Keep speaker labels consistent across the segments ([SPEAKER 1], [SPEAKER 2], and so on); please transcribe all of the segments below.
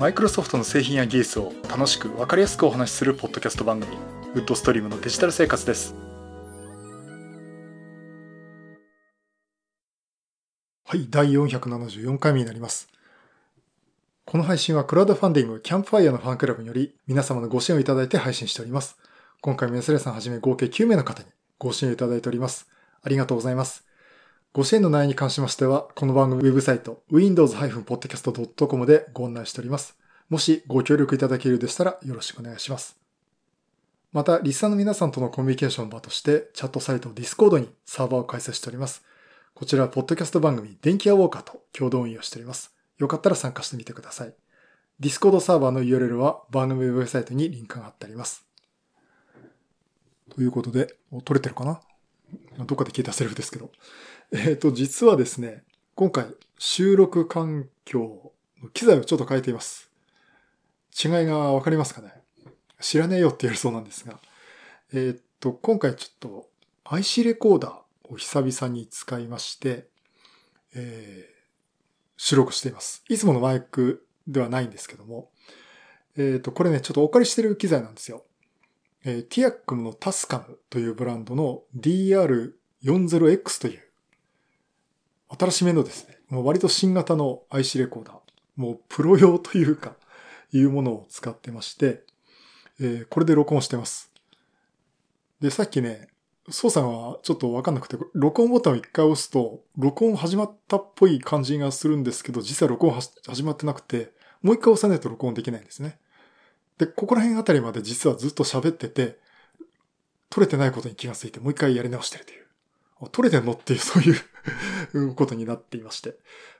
[SPEAKER 1] マイクロソフトの製品や技術を楽しく分かりやすくお話しするポッドキャスト番組ウッドストリームのデジタル生活です。はい第474回目になります。この配信はクラウドファンディングキャンプファイヤーのファンクラブにより皆様のご支援をいただいて配信しております。今回も安レさんはじめ合計9名の方にご支援をいただいております。ありがとうございます。ご支援の内容に関しましては、この番組ウェブサイト、windows-podcast.com でご案内しております。もしご協力いただけるでしたらよろしくお願いします。また、リスナーの皆さんとのコミュニケーション場として、チャットサイト Discord にサーバーを開設しております。こちらは、ポッドキャスト番組、電気屋ウォーカーと共同運用しております。よかったら参加してみてください。Discord サーバーの URL は番組ウェブサイトにリンクが貼ってあります。ということで、撮れてるかな？どっかで聞いたセリフですけど。えっ、ー、と、実はですね、今回収録環境の機材をちょっと変えています。違いがわかりますかね？知らねえよって言われそうなんですが。えっ、ー、と、今回ちょっと IC レコーダーを久々に使いまして、えー、収録しています。いつものマイクではないんですけども、えっ、と、これね、ちょっとお借りしてる機材なんですよ。えー、ティアックムのタスカムというブランドの DR40X という新しめのですね、もう割と新型の IC レコーダー、もうプロ用というか、いうものを使ってまして、えー、これで録音してます。で、さっきね、操作がちょっとわかんなくて、録音ボタンを一回押すと、録音始まったっぽい感じがするんですけど、実は録音始まってなくて、もう一回押さないと録音できないんですね。で、ここら辺あたりまで実はずっと喋ってて、撮れてないことに気がついて、もう一回やり直してるという。撮れてんの？っていう、そういう ことになっていまして。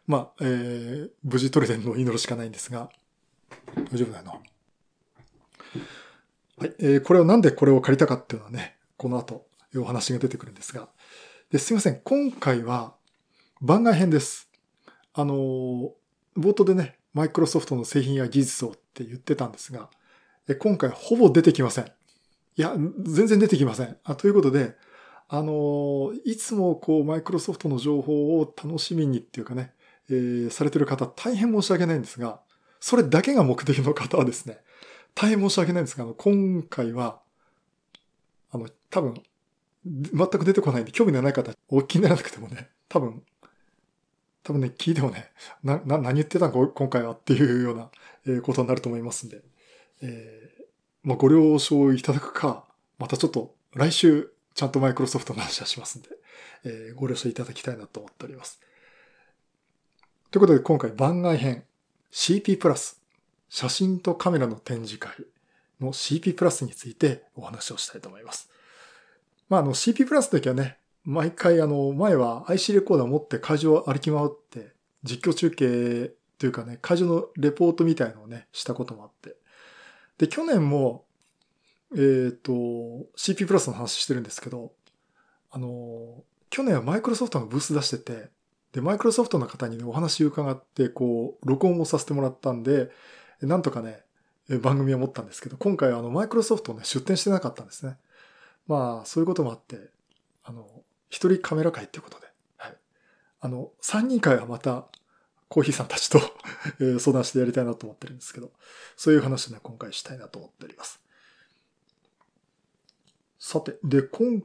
[SPEAKER 1] まあ、えー、無事撮れてんのを祈るしかないんですが、大丈夫だよな。はい、えー、これをなんでこれを借りたかっていうのはね、この後、お話が出てくるんですが。ですいません。今回は番外編です。あのー、冒頭でね、マイクロソフトの製品や技術をって言ってたんですが、今回ほぼ出てきません。いや、全然出てきません。あということで、あの、いつもこう、マイクロソフトの情報を楽しみにっていうかね、えー、されてる方、大変申し訳ないんですが、それだけが目的の方はですね、大変申し訳ないんですが、あの、今回は、あの、多分、全く出てこないんで、興味のない方、お気にならなくてもね、多分、多分ね、聞いてもね、な、な、何言ってたんか、今回はっていうような、えー、ことになると思いますんで、えー、まあ、ご了承いただくか、またちょっと、来週、ちゃんとマイクロソフトの話はしますんで、えー、ご了承いただきたいなと思っております。ということで今回番外編 CP プラス写真とカメラの展示会の CP プラスについてお話をしたいと思います。まあ、あの CP プラスの時はね、毎回あの前は IC レコーダーを持って会場を歩き回って実況中継というかね、会場のレポートみたいのをね、したこともあって。で、去年もえっ、ー、と、CP プラスの話してるんですけど、あの、去年はマイクロソフトのブース出してて、で、マイクロソフトの方にね、お話伺って、こう、録音もさせてもらったんで、なんとかね、番組を持ったんですけど、今回はあの、マイクロソフトね、出展してなかったんですね。まあ、そういうこともあって、あの、一人カメラ会っていうことで、はい。あの、三人会はまた、コーヒーさんたちと相談してやりたいなと思ってるんですけど、そういう話をね、今回したいなと思っております。さて、で、今、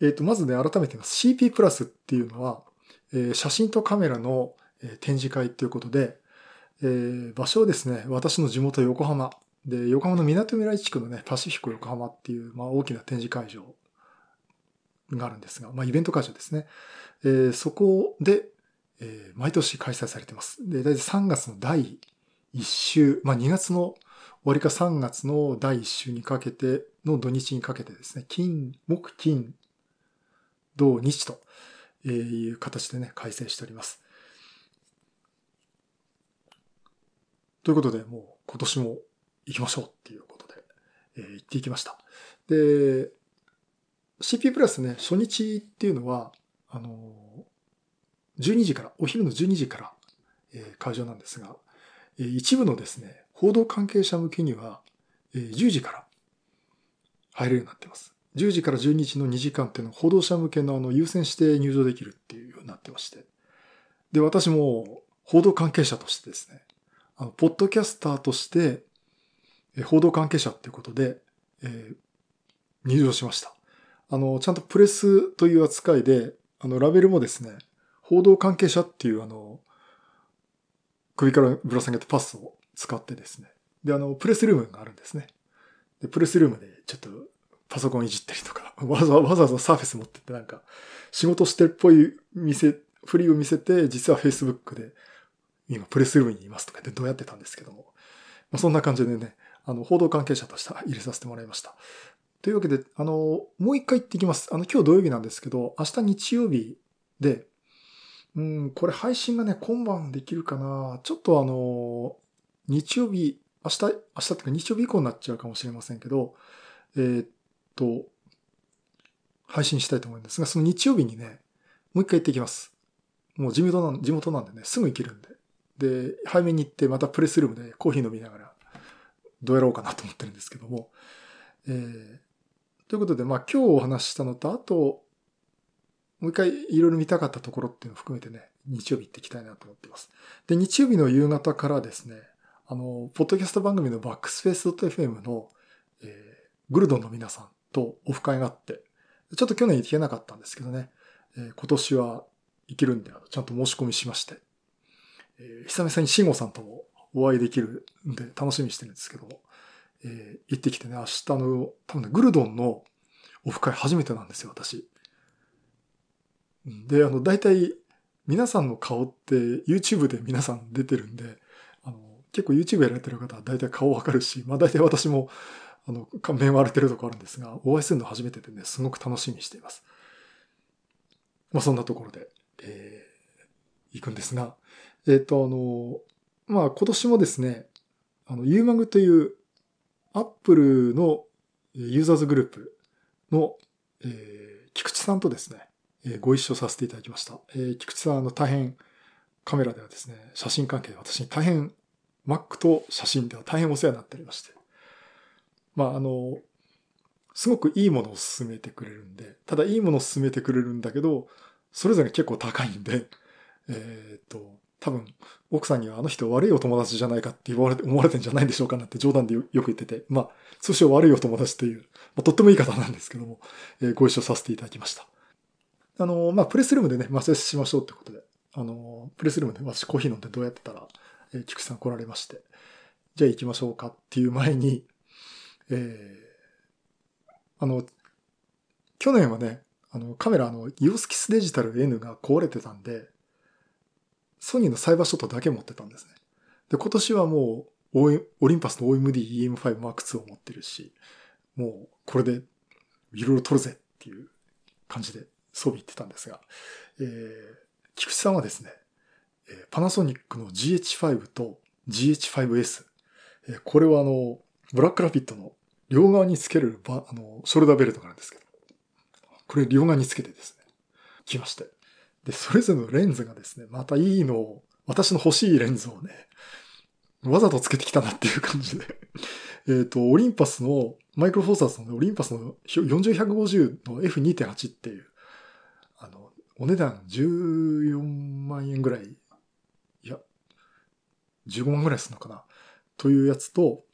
[SPEAKER 1] えっ、ー、と、まずね、改めて。CP プラスっていうのは、えー、写真とカメラの、えー、展示会っていうことで、えー、場所はですね、私の地元横浜。で、横浜の港未来地区のね、パシフィコ横浜っていう、まあ、大きな展示会場があるんですが、まあ、イベント会場ですね。えー、そこで、えー、毎年開催されてます。で、大体3月の第1週、まあ、2月のわりか3月の第1週にかけての土日にかけてですね、金、木、金、土、日という形でね、改正しております。ということで、もう今年も行きましょうっていうことで、えー、行っていきました。で、CP プラスね、初日っていうのは、あの、12時から、お昼の12時から、えー、会場なんですが、えー、一部のですね、報道関係者向けには、10時から入れるようになっています。10時から12時の2時間っていうのは報道者向けのあの優先して入場できるっていうようになってまして。で、私も報道関係者としてですね、あの、ポッドキャスターとして、え報道関係者っていうことで、えー、入場しました。あの、ちゃんとプレスという扱いで、あの、ラベルもですね、報道関係者っていうあの、首からぶら下げてパスを使ってですね。で、あの、プレスルームがあるんですね。で、プレスルームでちょっとパソコンいじったりとか、わざわざサーフェス持ってってなんか、仕事してるっぽい店、フリーを見せて、実は Facebook で、今プレスルームにいますとかってどうやってたんですけども。まあ、そんな感じでね、あの、報道関係者として入れさせてもらいました。というわけで、あの、もう一回言ってきます。あの、今日土曜日なんですけど、明日日曜日で、うん、これ配信がね、今晩できるかな。ちょっとあの、日曜日、明日、明日っていうか日曜日以降になっちゃうかもしれませんけど、えー、っと、配信したいと思うんですが、その日曜日にね、もう一回行ってきます。もう地元なん地元なんでね、すぐ行けるんで。で、早めに行ってまたプレスルームでコーヒー飲みながら、どうやろうかなと思ってるんですけども。えー、ということで、まあ今日お話ししたのと、あと、もう一回いろいろ見たかったところっていうのを含めてね、日曜日行っていきたいなと思ってます。で、日曜日の夕方からですね、あの、ポッドキャスト番組のバックスペース .fm の、えー、グルドンの皆さんとオフ会があって、ちょっと去年行けなかったんですけどね、えー、今年は行けるんで、ちゃんと申し込みしまして、えー、久々に慎吾さんともお会いできるんで楽しみにしてるんですけども、えー、行ってきてね、明日の、多分ね、グルドンのオフ会初めてなんですよ、私。で、あの、大体、皆さんの顔って YouTube で皆さん出てるんで、結構 YouTube やられてる方は大体顔わかるし、まあ大体私も、あの、面割れてるとこあるんですが、お会いするの初めてでね、すごく楽しみにしています。まあそんなところで、えー、行くんですが、えっ、ー、と、あの、まあ今年もですね、あの、UMAG というアップルのユーザーズグループの、えー、菊池さんとですね、えー、ご一緒させていただきました。えー、菊池さんあの大変カメラではですね、写真関係で私に大変 Mac と写真では大変お世話になっておりまして。まあ、あの、すごくいいものを勧めてくれるんで、ただいいものを勧めてくれるんだけど、それぞれ結構高いんで、えっ、と、多分、奥さんにはあの人悪いお友達じゃないかって言われて、思われてんじゃないんでしょうかなって冗談でよく言ってて、まあ、通称悪いお友達という、まあ、とってもいい方なんですけども、えー、ご一緒させていただきました。あの、まあ、プレスルームでね、待ち合わせしましょうってことで、あの、プレスルームで私コーヒー飲んでどうやってたら、えー、菊池さん来られまして、じゃあ行きましょうかっていう前に、えー、あの、去年はね、あの、カメラのイオスキスデジタル N が壊れてたんで、ソニーのサイバーショットだけ持ってたんですね。で、今年はもう、オリンパスの OMD EM5 Mark II を持ってるし、もうこれでいろいろ撮るぜっていう感じで装備行ってたんですが、えー、菊池さんはですね、パナソニックの GH5 と GH5S、これはあの、ブラックラピットの両側につけるバあのショルダーベルトがあるんですけど、これ両側につけてですね、来まして。で、それぞれのレンズがですね、またいいのを、私の欲しいレンズをね、わざとつけてきたなっていう感じで。えっと、オリンパスの、マイクロフォーサーズのオリンパスの40-150の F2.8 っていう、あの、お値段14万円ぐらい、15万ぐらいするのかな、というやつと、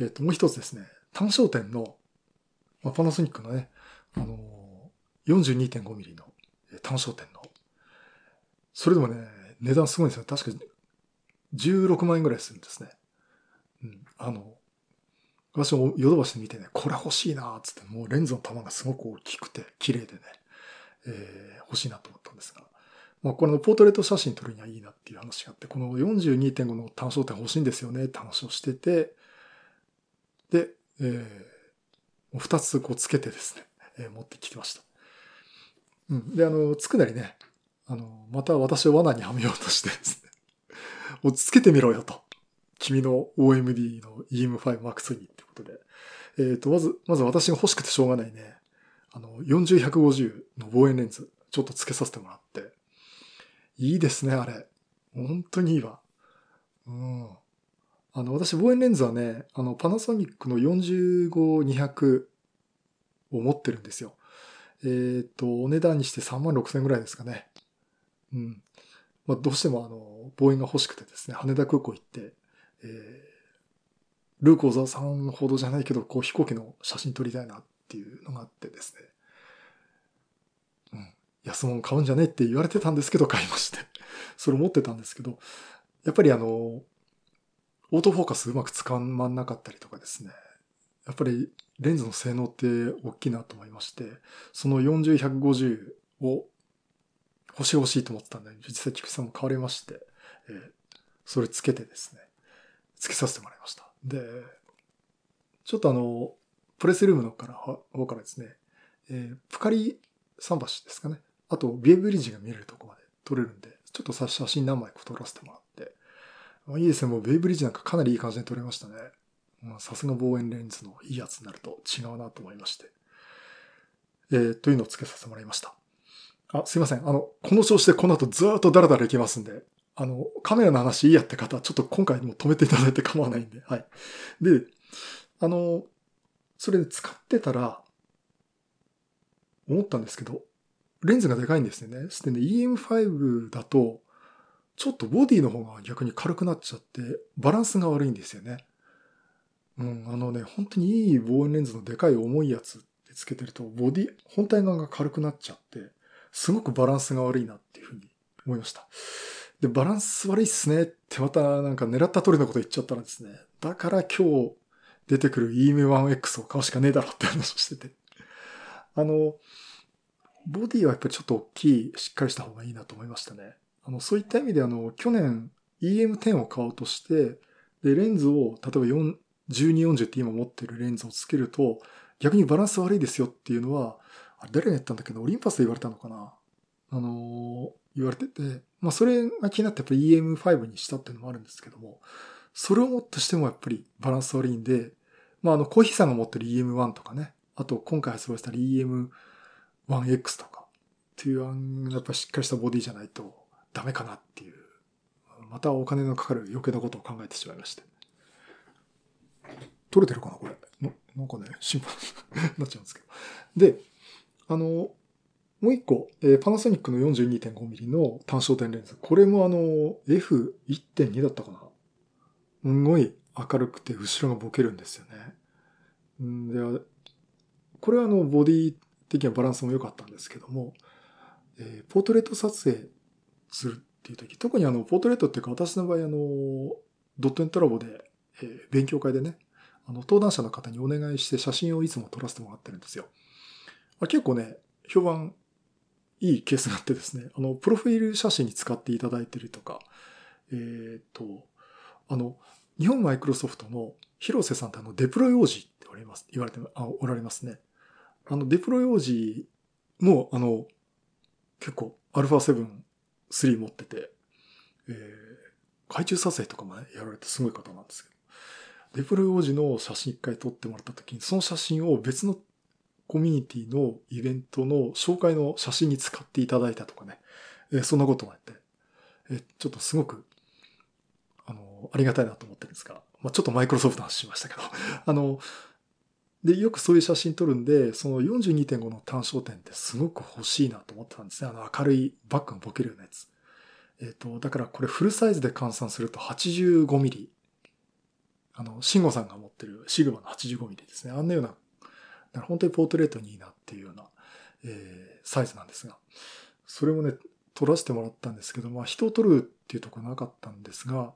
[SPEAKER 1] えっ、と、もう一つですね、単焦点の、まあ、パナソニックのね、あのー、42.5mm の単焦点の。それでもね、値段すごいんですよ。確か16万円ぐらいするんですね。うん。あの、私もヨドバシで見てね、これ欲しいなーつって、もうレンズの玉がすごく大きくて、綺麗でね、えー、欲しいなと思ったんですが、まあ、これのポートレート写真撮るにはいいなっていう話があって、この42.5の単焦点欲しいんですよねって話をしてて、で、えー、2つこうつけてですね、えー、持ってきてました。うん。で、あの、つくなりね、あの、また私を罠にはめようとしてですね、落ち着けてみろよと。君の OMD の EM5 Mark III ってことで。えっ、ー、と、まず、まず私が欲しくてしょうがないね、あの、40-150の望遠レンズ、ちょっとつけさせてもらって。いいですね、あれ。本当にいいわ。うん。あの、私、望遠レンズはね、あの、パナソニックの45-200を持ってるんですよ。えっ、と、お値段にして3万6千ぐらいですかね。うん。まあ、どうしてもあの、望遠が欲しくてですね、羽田空港行って、えー、ルーク小沢さんほどじゃないけど、こう飛行機の写真撮りたいなっていうのがあってですね、安物買うんじゃねえって言われてたんですけど、買いまして。それ持ってたんですけど、やっぱりあの、オートフォーカスうまく使まんなかったりとかですね、やっぱりレンズの性能って大きいなと思いまして、その40、150を欲しい欲しいと思ったんで、実際菊池さんも買われまして、えー、それつけてですね、つけさせてもらいました。で、ちょっとあの、プレスルームのから、方からですね、えー、プカリ桟橋ですかね。あと、ビエブリッジが見えるとこまで撮れるんで、ちょっと写真何枚か撮らせてもらって、まあ、いいですね。もうベイブリッジなんかかなりいい感じで撮れましたね。さすが望遠レンズのいいやつになると違うなと思いまして。えー、というのをつけさせてもらいました。あ、すいません。あの、この調子でこの後ずっとダラダラいきますんで、あの、カメラの話いいやって方ちょっと今回も止めていただいて構わないんで、はい。で、あの、それで使ってたら、思ったんですけど、レンズがでかいんですよね。でね、EM5 だと、ちょっとボディの方が逆に軽くなっちゃって、バランスが悪いんですよね。うん、あのね、本当にいい望遠レンズのでかい重いやつでつけてると、ボディ、本体側が軽くなっちゃって、すごくバランスが悪いなっていうふうに思いました。で、バランス悪いっすねってまたなんか狙った通りのこと言っちゃったらですね、だから今日出てくる EM1X を買うしかねえだろって話をしてて。あの、ボディはやっぱりちょっと大きい、しっかりした方がいいなと思いましたね。あの、そういった意味であの、去年 EM10 を買おうとして、で、レンズを、例えば4、1240って今持ってるレンズをつけると、逆にバランス悪いですよっていうのは、あれ誰が言ったんだけど、オリンパスで言われたのかな？あのー、言われてて、まあそれが気になってやっぱり EM5 にしたっていうのもあるんですけども、それをもってしてもやっぱりバランス悪いんで、まああの、コーヒーさんが持ってる EM1 とかね、あと今回発売した EM 1X とかっていう、やっぱしっかりしたボディじゃないとダメかなっていう、またお金のかかる余計なことを考えてしまいまして。取れてるかなこれ。なんかね、心配になっちゃうんですけど。で、あの、もう一個、えー、パナソニックの 42.5mm の単焦点レンズ。これもあの、F1.2 だったかな。すごい明るくて後ろがボケるんですよね。んで、これはあの、ボディ的にはバランスも良かったんですけども、えー、ポートレート撮影するっていう時、特にあの、ポートレートっていうか私の場合あの、ドットエントラボで、えー、勉強会でね、あの、登壇者の方にお願いして写真をいつも撮らせてもらってるんですよ。まあ結構ね、評判いいケースがあってですね、あの、プロフィール写真に使っていただいてるとか、えっ、と、あの、日本マイクロソフトの広瀬さんってあの、デプロイ王子って言われます、言われて、あ、おられますね。あの、デプロイ王子も、あの、結構、アルファ7、3持ってて、えー、海中撮影とかもね、やられてすごい方なんですけど、デプロイ王子の写真一回撮ってもらった時に、その写真を別のコミュニティのイベントの紹介の写真に使っていただいたとかね、えー、そんなことがあって、えー、ちょっとすごく、あの、ありがたいなと思ってるんですが、まあ、ちょっとマイクロソフトの話しましたけど、あの、で、よくそういう写真撮るんで、その42.5の単焦点ってすごく欲しいなと思ってたんですね。あの明るいバックがボケるようなやつ。えっ、ー、と、だからこれフルサイズで換算すると 85mm。あの、慎吾さんが持ってるシグマの 85mm ですね。あんなような本当にポートレートにいいなっていうような、えー、サイズなんですが、それもね、撮らせてもらったんですけど、まあ人を撮るっていうところなかったんですが、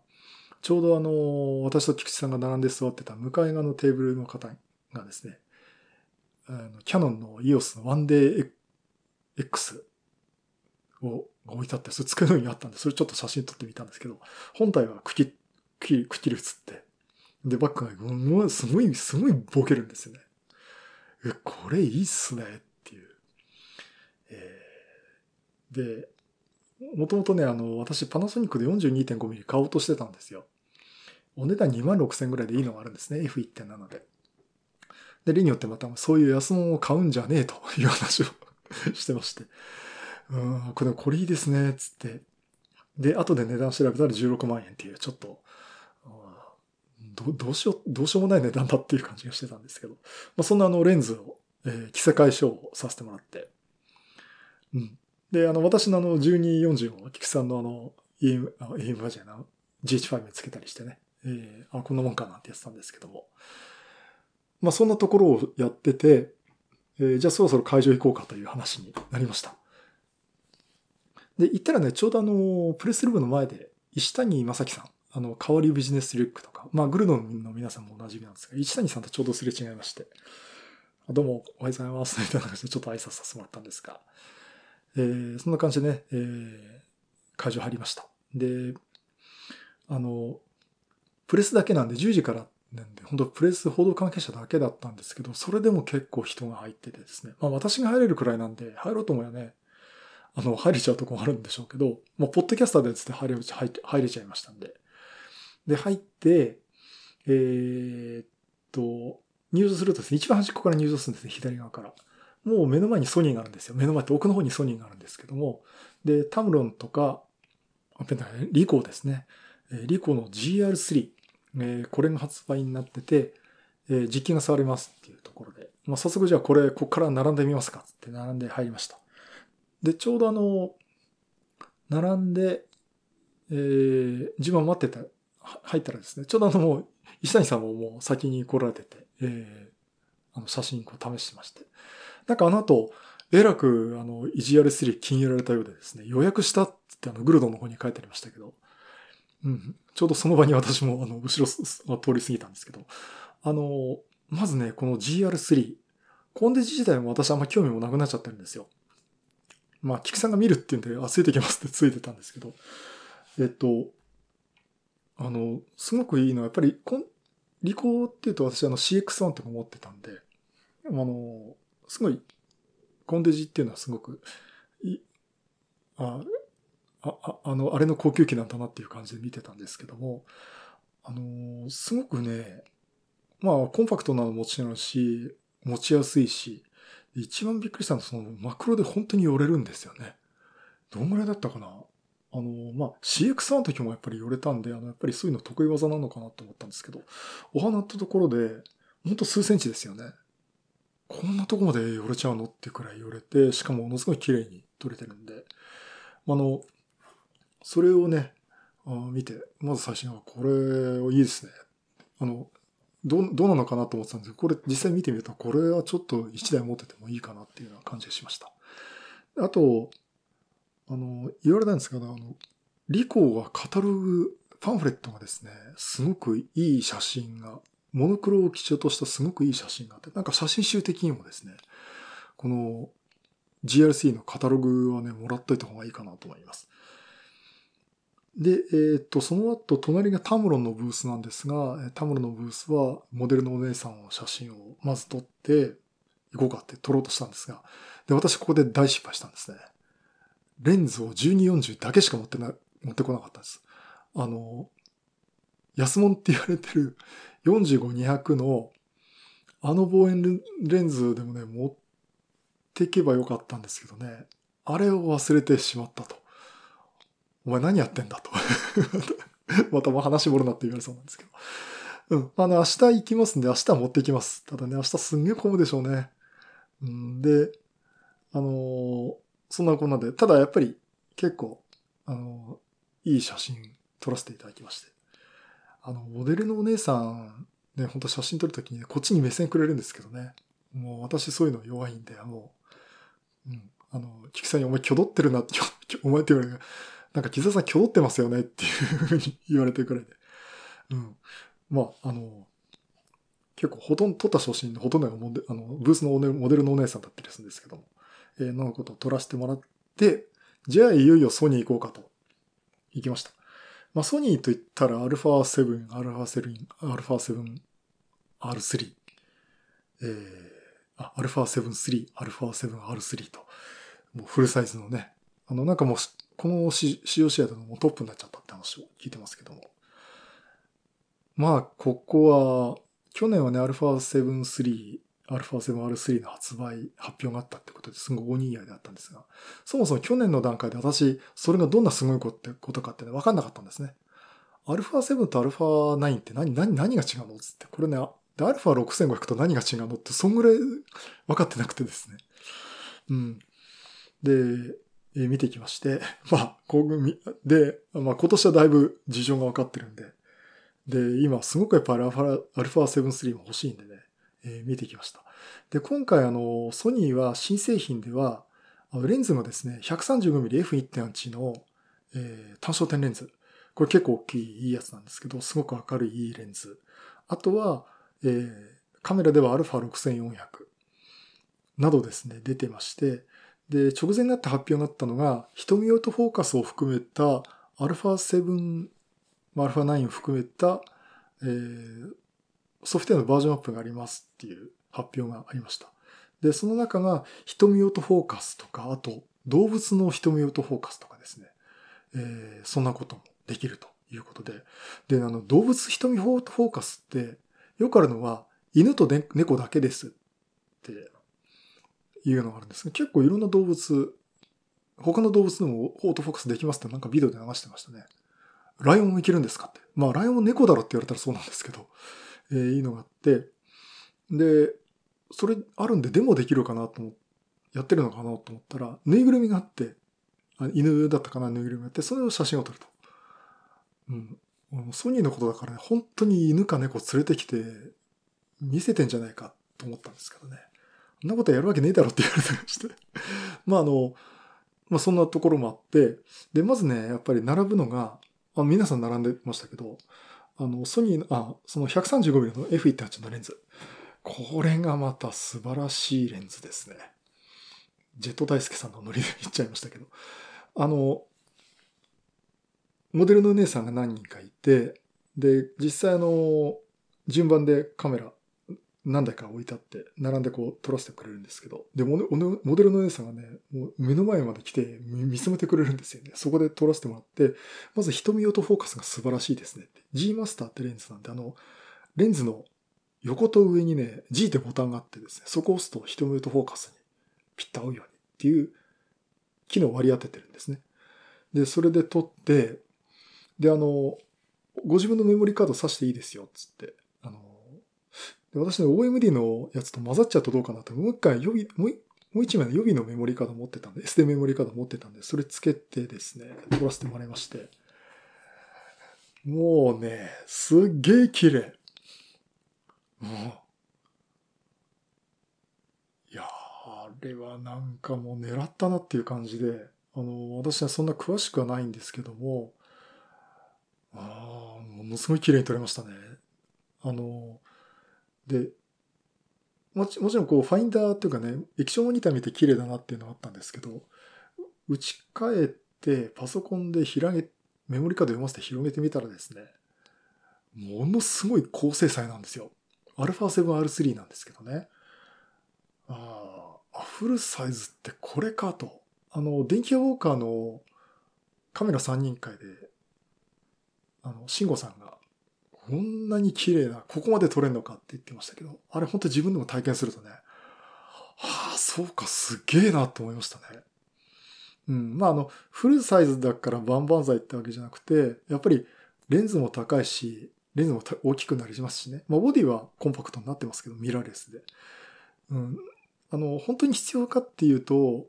[SPEAKER 1] ちょうどあの、私と菊池さんが並んで座ってた向かい側のテーブルの方がですね、あのキャノンの EOS の 1day X を置いてあって、それ机の上にあったんで、それちょっと写真撮ってみたんですけど、本体はくき、くき、くきり映って、で、バックがすごい、すごいボケるんですよね。え、これいいっすねっていう。えー、で、もともとね、あの、私パナソニックで 42.5mm 買おうとしてたんですよ。お値段2万6千ぐらいでいいのがあるんですね。F1.7 で。で、例によってまたそういう安物を買うんじゃねえという話をしてまして。うん、これ、これいいですね、つって。で、後で値段調べたら16万円っていう、ちょっと、どどうしよう、どうしようもない値段だっていう感じがしてたんですけど、まあ、そんなあのレンズを、えー、着せ替え書をさせてもらって、うん。で、あの、私のあの、1240を、菊さんのあの、EM、EM バージョンの GH5 につけたりしてね、えー、あ、こんなもんかなってやってたんですけども。まあ、そんなところをやってて、えー、じゃあそろそろ会場行こうかという話になりました。で、行ったらね、ちょうどあの、プレスルームの前で、石谷正樹さん、あの、変わりビジネスリュックとか、まあ、グルドンの皆さんもおなじみなんですが、石谷さんとちょうどすれ違いまして、どうも、おはようございます、みたいな感じでちょっと挨拶させてもらったんですが、えー、そんな感じでね、えー、会場入りました。で、あの、プレスだけなんで10時からなんで、本当プレス報道関係者だけだったんですけど、それでも結構人が入っててですね。まあ私が入れるくらいなんで、入ろうと思えばね、あの、入れちゃうとこもあるんでしょうけど、まあ、ポッドキャスターでつって入れ入れちゃいましたんで。で、入って、えー、っと、入場するとですね、一番端っこから入場するんですね、左側から。もう目の前にソニーがあるんですよ。目の前って奥の方にソニーがあるんですけども。で、タムロンとか、リコですね。リコの GR3。えー、これが発売になってて、えー、実機が触れますっていうところで、まあ、早速じゃあこれ、ここから並んでみますかって並んで入りました。で、ちょうどあの、並んで、えー、自分は待ってた、入ったらですね、ちょうどあのもう、石谷さんももう先に来られてて、えー、あの写真こう試してまして。なんかあの後、えらくあの、EGR3 気に入られたようでですね、予約したってあの、グルドの方に書いてありましたけど、うん。ちょうどその場に私も、あの、後ろ通り過ぎたんですけど、あの、まずね、この GR3、コンデジ自体も私あんま興味もなくなっちゃってるんですよ。まあ、菊さんが見るって言うんで、あ、ついてきますって ついてたんですけど、えっと、あの、すごくいいのは、やっぱり、こん、リコっていうと私あの CX1 とか持ってたんで、あの、すごい、コンデジっていうのはすごく、い、あ、あ、あの、あれの高級機なんだなっていう感じで見てたんですけども、あの、すごくね、まあ、コンパクトなのもちろんし、持ちやすいし、一番びっくりしたのはそのマクロで本当に寄れるんですよね。どんぐらいだったかなあの、まあ、CX1 の時もやっぱり寄れたんで、あの、やっぱりそういうの得意技なのかなと思ったんですけど、お花ってところで、ほんと数センチですよね。こんなとこまで寄れちゃうのってくらい寄れて、しかもものすごい綺麗に取れてるんで、あの、それをね、見て、まず最初には、これいいですね。あの、ど、どうなのかなと思ってたんですけど、これ実際見てみると、これはちょっと一台持っててもいいかなっていうような感じがしました。あと、あの、言われたんですけど、あの、リコーがカタログ、パンフレットがですね、すごくいい写真が、モノクロを基調としたすごくいい写真があって、なんか写真集的にもですね、この GRC のカタログはね、もらっといた方がいいかなと思います。で、えー、っと、その後、隣がタムロンのブースなんですが、タムロンのブースは、モデルのお姉さんの写真をまず撮って、行こうかって撮ろうとしたんですが、で、私ここで大失敗したんですね。レンズを1240だけしか持ってな、持ってこなかったんです。あの、安物って言われてる45-200のあの望遠レンズでもね、持っていけばよかったんですけどね、あれを忘れてしまったと。お前何やってんだと またも話し盛るなって言われそうなんですけど。うん。あの、明日行きますんで、明日持っていきます。ただね、明日すんげえ混むでしょうね。うん、で、あのー、そんなこんなで、ただやっぱり結構、あのー、いい写真撮らせていただきまして。あの、モデルのお姉さん、ね、本当写真撮るときにね、こっちに目線くれるんですけどね。もう私そういうの弱いんで、もう、うん。あの、菊さんにお前挙動ってるなって、お前って言われる。なんか、木澤さん今日ってますよねっていうふうに言われてるくらいで。うん。まあ、あの、結構ほとんど撮った写真のほとんどがモデあのブースのモデルのお姉さんだったりするんですけども、えー、のことを撮らせてもらって、じゃあいよいよソニー行こうかと、行きました。まあ、ソニーと言ったら α7、α7、α7、R3、えー、あ、α7 3、α7、R3 と、もうフルサイズのね、あの、なんかもう この使用シェアでもトップになっちゃったって話を聞いてますけども。まあ、ここは、去年はね、α7-3、α7R3 の発売、発表があったってことですごい大にぎわいであったんですが、そもそも去年の段階で私、それがどんなすごいことかってね、わかんなかったんですね。α7 と α9 って何、何、何が違うのつって、これね、で、α6500 と何が違うのって、そんぐらい分かってなくてですね。うん。で、え えー 見てきまして、まあ、こうで、まあ今年はだいぶ事情が分かってるんで、で、今すごくやっぱりアルファ、アルファ7 3も欲しいんでね、えー見てきました。で、今回あの、ソニーは新製品では、レンズがですね、135mmF1.8 の、えー単焦点レンズ。これ結構大きいいいやつなんですけど、すごく明るいいいレンズ。あとは、えーカメラでは α6400 などですね、出てまして、で、直前になって発表になったのが、瞳オートフォーカスを含めた α7、まあ α9 を含めた、えーソフトウェアのバージョンアップがありますっていう発表がありました。で、その中が瞳オートフォーカスとか、あと動物の瞳オートフォーカスとかですね、えーそんなこともできるということで。で、あの、動物瞳フォーカスって、よくあるのは、犬と猫だけですっていうのがあるんですが、結構いろんな動物、他の動物でもオートフォーカスできますってなんかビデオで流してましたね。ライオンもいけるんですかって。まあ、ライオンも猫だろって言われたらそうなんですけど、えーいいのがあって、で、それあるんでデモできるかなと思ってやってるのかなと思ったら、ぬいぐるみがあって、あ犬だったかな、ぬいぐるみがあって、それを写真を撮ると。うん。ソニーのことだからね、本当に犬か猫連れてきて、見せてんじゃないかと思ったんですけどね。そんなことやるわけねえだろって言われてまして。まああの、まあそんなところもあって、で、まずね、やっぱり並ぶのが、あ皆さん並んでましたけど、あの、ソニーの、あ、その 135mm の F1.8 のレンズ。これがまた素晴らしいレンズですね。ジェット大輔さんのノリで言っちゃいましたけど。あの、モデルのお姉さんが何人かいて、で、実際あの、順番でカメラ何台か置いてあって、並んでこう撮らせてくれるんですけど、で、モデルのお姉さんがね、もう目の前まで来て見つめてくれるんですよね。そこで撮らせてもらって、まず瞳オートフォーカスが素晴らしいですねって。G マスターってレンズなんで、あの、レンズの横と上にね、G ってボタンがあってですね、そこを押すと瞳オートフォーカスにピッと合うようにっていう機能を割り当ててるんですね。で、それで撮って、で、あの、ご自分のメモリカード挿していいですよ、つって。あの、私ね、OMD のやつと混ざっちゃうとどうかなと、もう一回予備、もうもう一枚の予備のメモリーカード持ってたんで、SD メモリーカード持ってたんで、それつけてですね、撮らせてもらいまして。もうね、すっげえ綺麗。もう。いや、あれはなんかもう狙ったなっていう感じで、あの、私はそんな詳しくはないんですけども、ああ、ものすごい綺麗に撮れましたね。あの、で、もちもちろんこう、ファインダーっていうかね、液晶モニター見て綺麗だなっていうのはあったんですけど、打ち替えてパソコンで広げ、メモリカード読ませて広げてみたらですね、ものすごい高精細なんですよ。α7R3 なんですけどね。ああ、フルサイズってこれかと。あの、電気屋ウォーカーのカメラ3人会で、あの、慎吾さんが、こんなに綺麗な、ここまで撮れるのかって言ってましたけど、あれ本当に自分でも体験するとね、はあ、そうか、すげえなと思いましたね。うん。まあ、あの、フルサイズだからバンバン剤ってわけじゃなくて、やっぱりレンズも高いし、レンズも大きくなりますしね。まあ、ボディはコンパクトになってますけど、ミラーレスで。うん。あの、本当に必要かっていうと、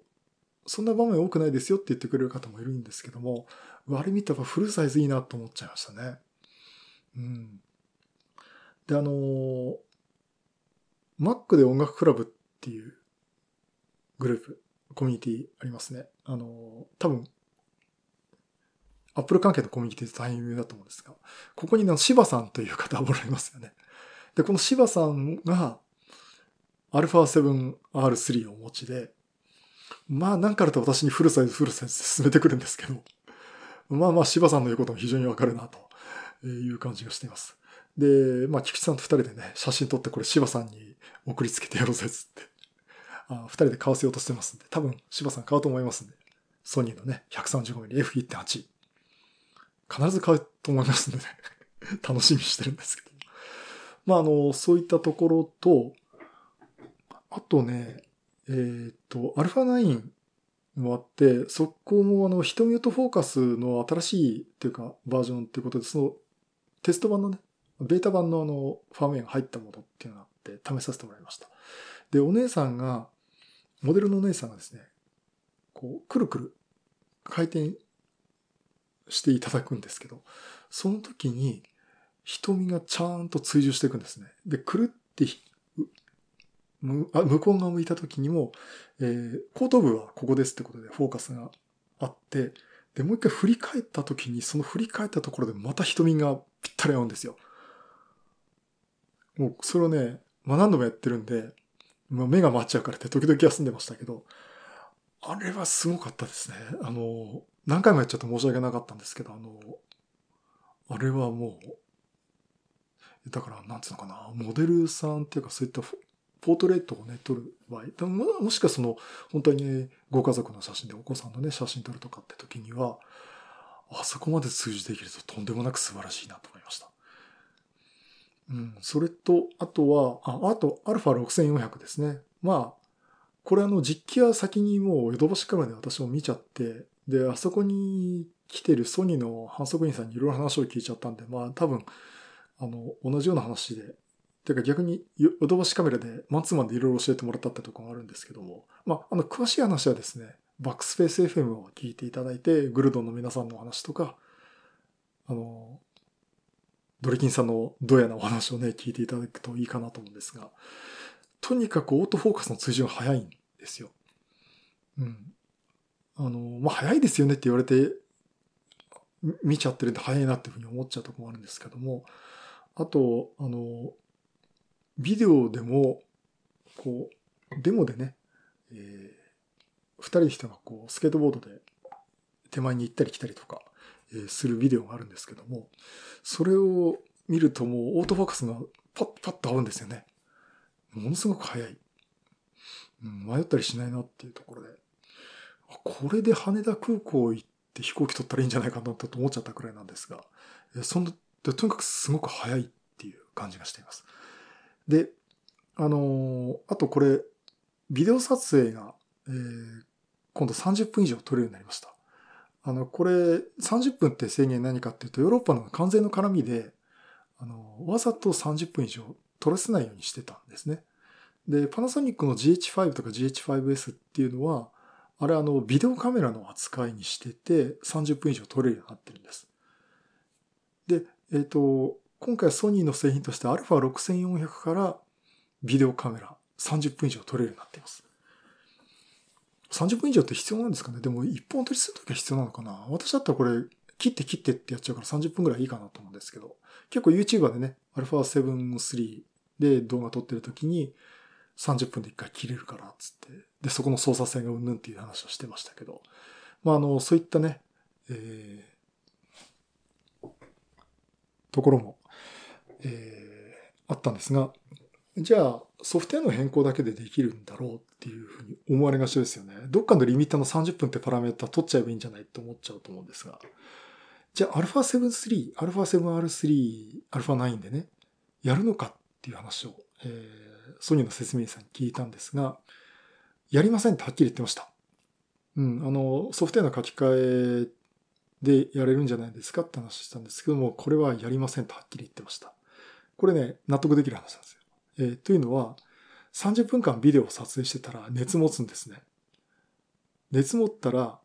[SPEAKER 1] そんな場面多くないですよって言ってくれる方もいるんですけども、うわあれ見たらフルサイズいいなと思っちゃいましたね。うん。で、あのー Mac で音楽クラブっていうグループ、コミュニティありますね。あのー多分、Apple 関係のコミュニティで大変有名だと思うんですが、ここにね、柴さんという方おられますよね。で、この柴さんが α7R3 をお持ちで、まあ、なんかあると私にフルサイズ、フルサイズ進めてくるんですけど、まあまあ、柴さんの言うことも非常にわかるなという感じがしています。で、まあ、菊池さんと二人でね、写真撮ってこれ柴さんに送りつけてやろうぜっつって、あ二人で買わせようとしてますんで、多分柴さん買うと思いますんで、ソニーのね、135mmF1.8。必ず買うと思いますんでね、楽しみにしてるんですけど。まあ、あの、そういったところと、あとね、えーっと、α9 もあって、そこもあの、瞳オートフォーカスの新しいっていうか、バージョンっていうことで、その、テスト版のね、ベータ版のあの、ファームウェアが入ったものっていうのがあって、試させてもらいました。で、お姉さんが、モデルのお姉さんがですね、こう、くるくる回転していただくんですけど、その時に瞳がちゃんと追従していくんですね。で、くるって向こう側向いた時にも、えー、後頭部はここですってことでフォーカスがあって、で、もう一回振り返った時に、その振り返ったところでまた瞳がぴったり合うんですよ。もう、それをね、まあ何度もやってるんで、まあ、目が回っちゃうからって時々休んでましたけど、あれはすごかったですね。あの、何回もやっちゃって申し訳なかったんですけど、あの、あれはもう、だから、なんつうのかな、モデルさんっていうかそういったポートレートをね、撮る場合、ももしかその、本当にね、ご家族の写真でお子さんのね、写真撮るとかって時には、あそこまで通じできるととんでもなく素晴らしいなと思いました。うん、それと、あとは、あ、あと、アルファ6400ですね。まあ、これあの実機は先にもうヨドバシカメラで私も見ちゃって、で、あそこに来てるソニーの反則員さんにいろいろ話を聞いちゃったんで、まあ多分、あの、同じような話で、てか逆にヨドバシカメラでマンツーマンでいろいろ教えてもらったってとこがあるんですけども、まあ、あの、詳しい話はですね、バックスペース FM を聞いていただいて、グルドンの皆さんのお話とか、あの、ドリキンさんのドヤなお話をね、聞いていただくといいかなと思うんですが、とにかくオートフォーカスの通じが早いんですよ。うん。あの、まあ、早いですよねって言われて、見ちゃってるんで早いなっていうふうに思っちゃうとこもあるんですけども、あと、あの、ビデオでも、こう、デモでね、えー、二人の人がこう、スケートボードで手前に行ったり来たりとか、えー、するビデオがあるんですけども、それを見るともうオートフォーカスがパッパッと合うんですよね。ものすごく早い。うん、迷ったりしないなっていうところで。これで羽田空港行って飛行機取ったらいいんじゃないかなと思っちゃったくらいなんですが、えそんな、とにかくすごく早いっていう感じがしています。で、あのー、あとこれ、ビデオ撮影が、えー、今度30分以上撮れるようになりました。あの、これ、30分って制限何かっていうと、ヨーロッパの完全の絡みで、あの、わざと30分以上撮らせないようにしてたんですね。で、パナソニックの GH5 とか GH5S っていうのは、あれあの、ビデオカメラの扱いにしてて、30分以上撮れるようになってるんです。で、えっ、ー、と、今回はソニーの製品として α6400 からビデオカメラ30分以上撮れるようになっています。30分以上って必要なんですかね？でも1本撮りするときは必要なのかな？私だったらこれ切って切ってってやっちゃうから30分くらいいいかなと思うんですけど、結構 YouTuber でね、α7 III で動画撮ってるときに30分で1回切れるからっつって、で、そこの操作性がうんぬんっていう話をしてましたけど、まああの、そういったね、えー、ところもえー、あったんですが、じゃあソフトウェアの変更だけでできるんだろうっていうふうに思われがちですよね。どっかのリミッターの30分ってパラメータ取っちゃえばいいんじゃないって思っちゃうと思うんですが。じゃあ α7-3、α7R3、α9 でね、やるのかっていう話を、えー、ソニーの説明さんに聞いたんですが、やりませんってはっきり言ってました。うん、あの、ソフトウェアの書き換えでやれるんじゃないですかって話したんですけども、これはやりませんとはっきり言ってました。 これね、納得できる話なんですよ。えー、というのは、30分間ビデオを撮影してたら熱持つんですね。熱持ったら、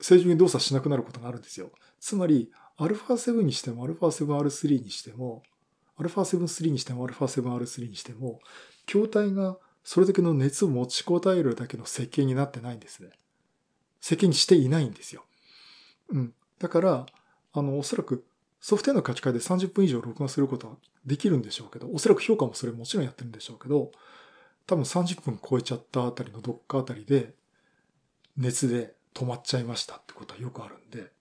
[SPEAKER 1] 正常に動作しなくなることがあるんですよ。つまり、α7 にしても α7R3 にしても、α7-3 にしても α7R3 にしても、筐体がそれだけの熱を持ちこたえるだけの設計になってないんですね。設計にしていないんですよ。うん。だから、あの、おそらく ソフトウェアの書き換えで30分以上録画することはできるんでしょうけど、おそらく評価もそれもちろんやってるんでしょうけど、多分30分超えちゃったあたりのどっかあたりで、熱で止まっちゃいましたってことはよくあるんで、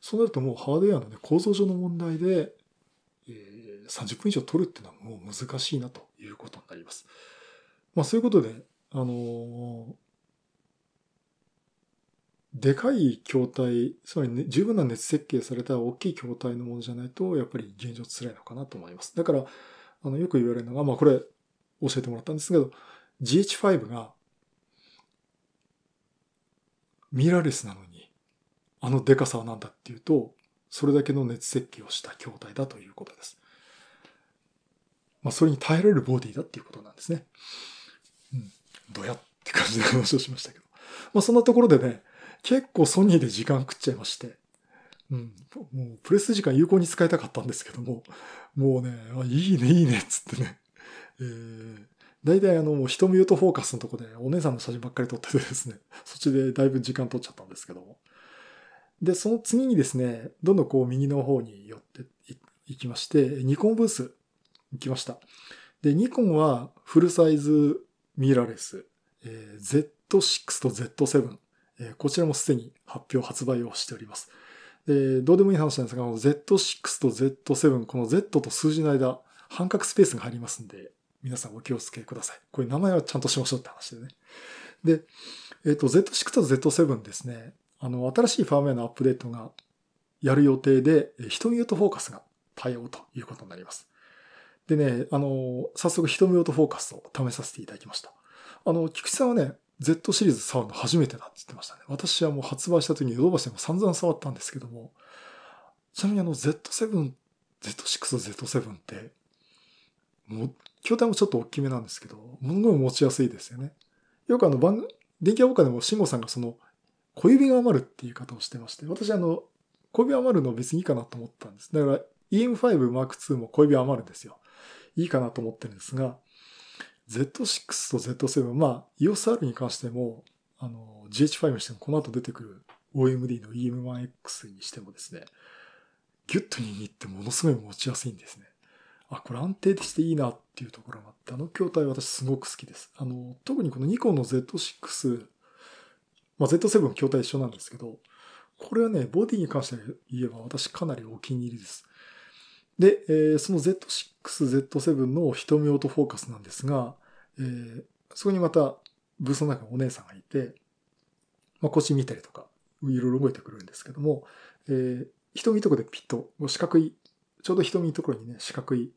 [SPEAKER 1] そうなるともうハードウェアのね、構造上の問題で、え、30分以上取るっていうのはもう難しいなということになります。まあそういうことで、あのー、でかい筐体、つまり、ね、十分な熱設計された大きい筐体のものじゃないと、やっぱり現状辛いのかなと思います。だから、あの、よく言われるのが、まあこれ、教えてもらったんですけど、GH5 が、ミラーレスなのに、あのデカさは何だっていうと、それだけの熱設計をした筐体だということです。まあ、それに耐えられるボディだっていうことなんですね。うん。どやって感じで話をしましたけど。まあ、そんなところでね、結構ソニーで時間食っちゃいまして。うん。もう、プレス時間有効に使いたかったんですけども、もうね、あいいね、いいね、っつってね。えー、大体あの、もう人ミュートフォーカスのとこでお姉さんの写真ばっかり撮っててですね、そっちでだいぶ時間取っちゃったんですけども。で、その次にですね、どんどんこう右の方に寄っていきまして、ニコンブース行きました。で、ニコンはフルサイズミラーレス、えー Z6 と Z7、えこちらもすでに発表、発売をしております。で、どうでもいい話なんですが、Z6 と Z7、この Z と数字の間、半角スペースが入りますんで、皆さんお気をつけください。これ名前はちゃんとしましょうって話でね。で、えっ、と、Z6 と Z7 ですね、あの、新しいファームウェアのアップデートがやる予定で、えーヒトミュートフォーカスが対応ということになります。でね、あの、早速ヒトミュートフォーカスを試させていただきました。あの、菊池さんはね、Z シリーズ触るの初めてだって言ってましたね。私はもう発売した時にヨドバシでも散々触ったんですけども、ちなみにあの Z7、Z6、Z7 って、もう、筐体もちょっと大きめなんですけど、ものすごい持ちやすいですよね。よくあの番組、電気屋ウォーカーでも慎吾さんがその、小指が余るっていう言い方をしてまして、私あの、小指余るの別にいいかなと思ったんです。だから EM5 Mark II も小指余るんですよ。いいかなと思ってるんですが、Z6 と Z7、まあ、EOSR に関しても、あの、GH5 にしても、この後出てくる OMD の EM1X にしてもですね、ギュッと握ってものすごい持ちやすいんですね。あ、これ安定していいなっていうところがあって、あの筐体私すごく好きです。あの、特にこのニコンの Z6、まあ Z7 筐体一緒なんですけど、これはね、ボディに関して言えば私かなりお気に入りです。で、えーその Z6、Z7 の瞳オートフォーカスなんですが、えーそこにまたブースの中にお姉さんがいて、まあ、腰見たりとか、いろいろ動いてくるんですけども、えー瞳のところでピッと、四角い、ちょうど瞳のところにね、四角い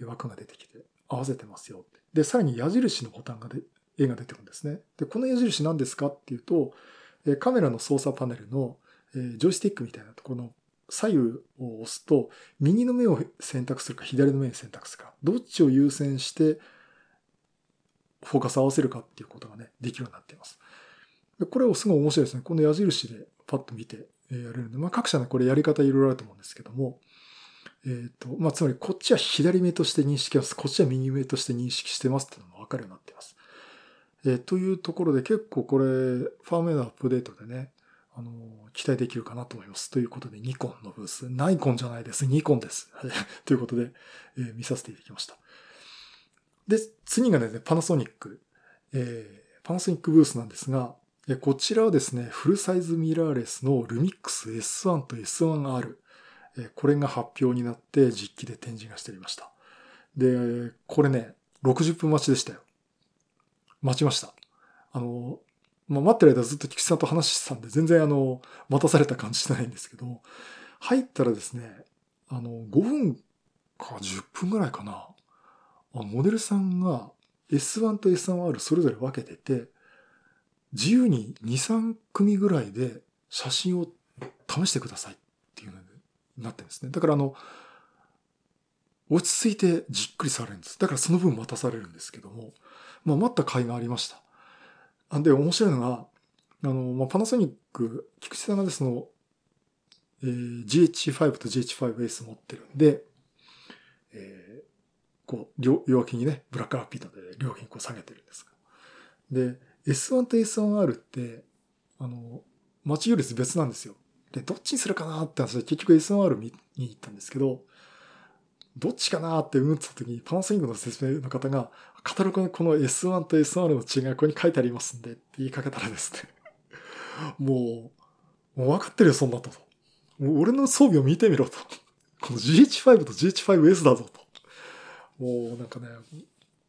[SPEAKER 1] 枠が出てきて、合わせてますよって。で、さらに矢印のボタンがで、絵が出てくるんですね。で、この矢印何ですかっていうと、カメラの操作パネルの、えージョイスティックみたいなところの左右を押すと、右の目を選択するか左の目を選択するか、どっちを優先してフォーカス合わせるかっていうことがね、できるようになっています。これをすごい面白いですね。この矢印でパッと見てやれるんで、まあ各社ね、これやり方いろいろあると思うんですけども、えっ、と、まあつまりこっちは左目として認識してます。こっちは右目として認識してますっていうのもわかるようになっています。えーというところで結構これ、ファームウェアのアップデートでね、あの、期待できるかなと思います。ということで、ニコンのブース。ナイコンじゃないです。ニコンです。ということで、えー見させていただきました。で、次がですね、パナソニック。えーパナソニックブースなんですが、えこちらはですね、フルサイズミラーレスのルミックス S1 と S1R。えこれが発表になって実機で展示がしておりました。で、これね、60分待ちでしたよ。待ちました。あの、まあ、待ってる間ずっと菊池さんと話してたんで、全然あの、待たされた感じしてないんですけど、入ったらですね、あの、5分か10分ぐらいかな。あモデルさんが S1 と S1R それぞれ分けてて、自由に2、3組ぐらいで写真を試してくださいっていうのになってるんですね。だからあの、落ち着いてじっくりされるんです。だからその分待たされるんですけども、まあ待った甲斐がありました。あで、面白いのが、あの、まあ、パナソニック、菊池さんがですね、えー GH5 と GH5S 持ってるんで、えーこう、両両脇にね、ブラックラピードで両脇にこう下げてるんです。で、S1 と S1R って、あの、マチ率別なんですよ。で、どっちにするかなって話で結局 S1R 見に行ったんですけど、どっちかなって思ってた時にパナソニックの説明の方が、カタログのこの S1 と S1R の違いここに書いてありますんでって言いかけたらですね、もう、もう分かってるよ、そんなと。俺の装備を見てみろと。この GH5 と GH5S だぞと。もうなんかね、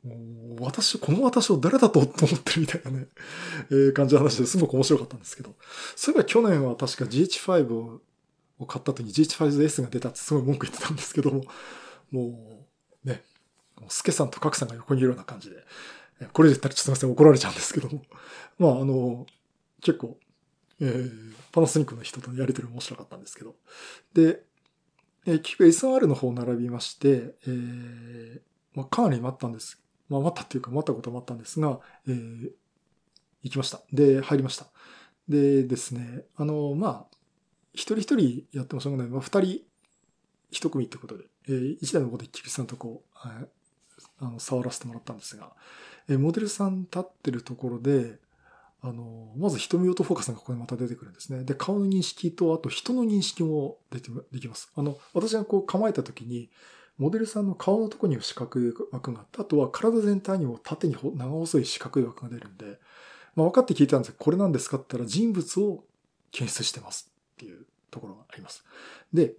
[SPEAKER 1] もう私、この私を誰だとと思ってるみたいなね、えー感じの話ですごく面白かったんですけど、そういえば去年は確か GH5 を買った時に GH5S が出たってすごい文句言ってたんですけども、もうね、スケさんとカクさんが横にいるような感じで、これで言ったらちょっとすみません、怒られちゃうんですけども、まああの、結構、えーパナソニックの人とのやりとり面白かったんですけど、で、えー結局 SR の方並びまして、えーまあ、かなり待ったんです。まあ、待ったっていうか待ったこともあったんですが、えー行きました。で、入りました。でですね、あの、まあ、一人一人やってもしょうがない。まあ、二人一組ってことで、えー、一台の方で菊池さんとこう、はい、あの、触らせてもらったんですが、え、モデルさん立ってるところで、あの、まず瞳オートフォーカスがここにまた出てくるんですね。で、顔の認識と、あと人の認識も出て、できます。あの、私がこう構えた時に、モデルさんの顔のところに四角い枠があって、あとは体全体にも縦に長細い四角い枠が出るんで、まあ、分かって聞いたんですけど、これなんですかって言ったら人物を検出してますっていうところがあります。で、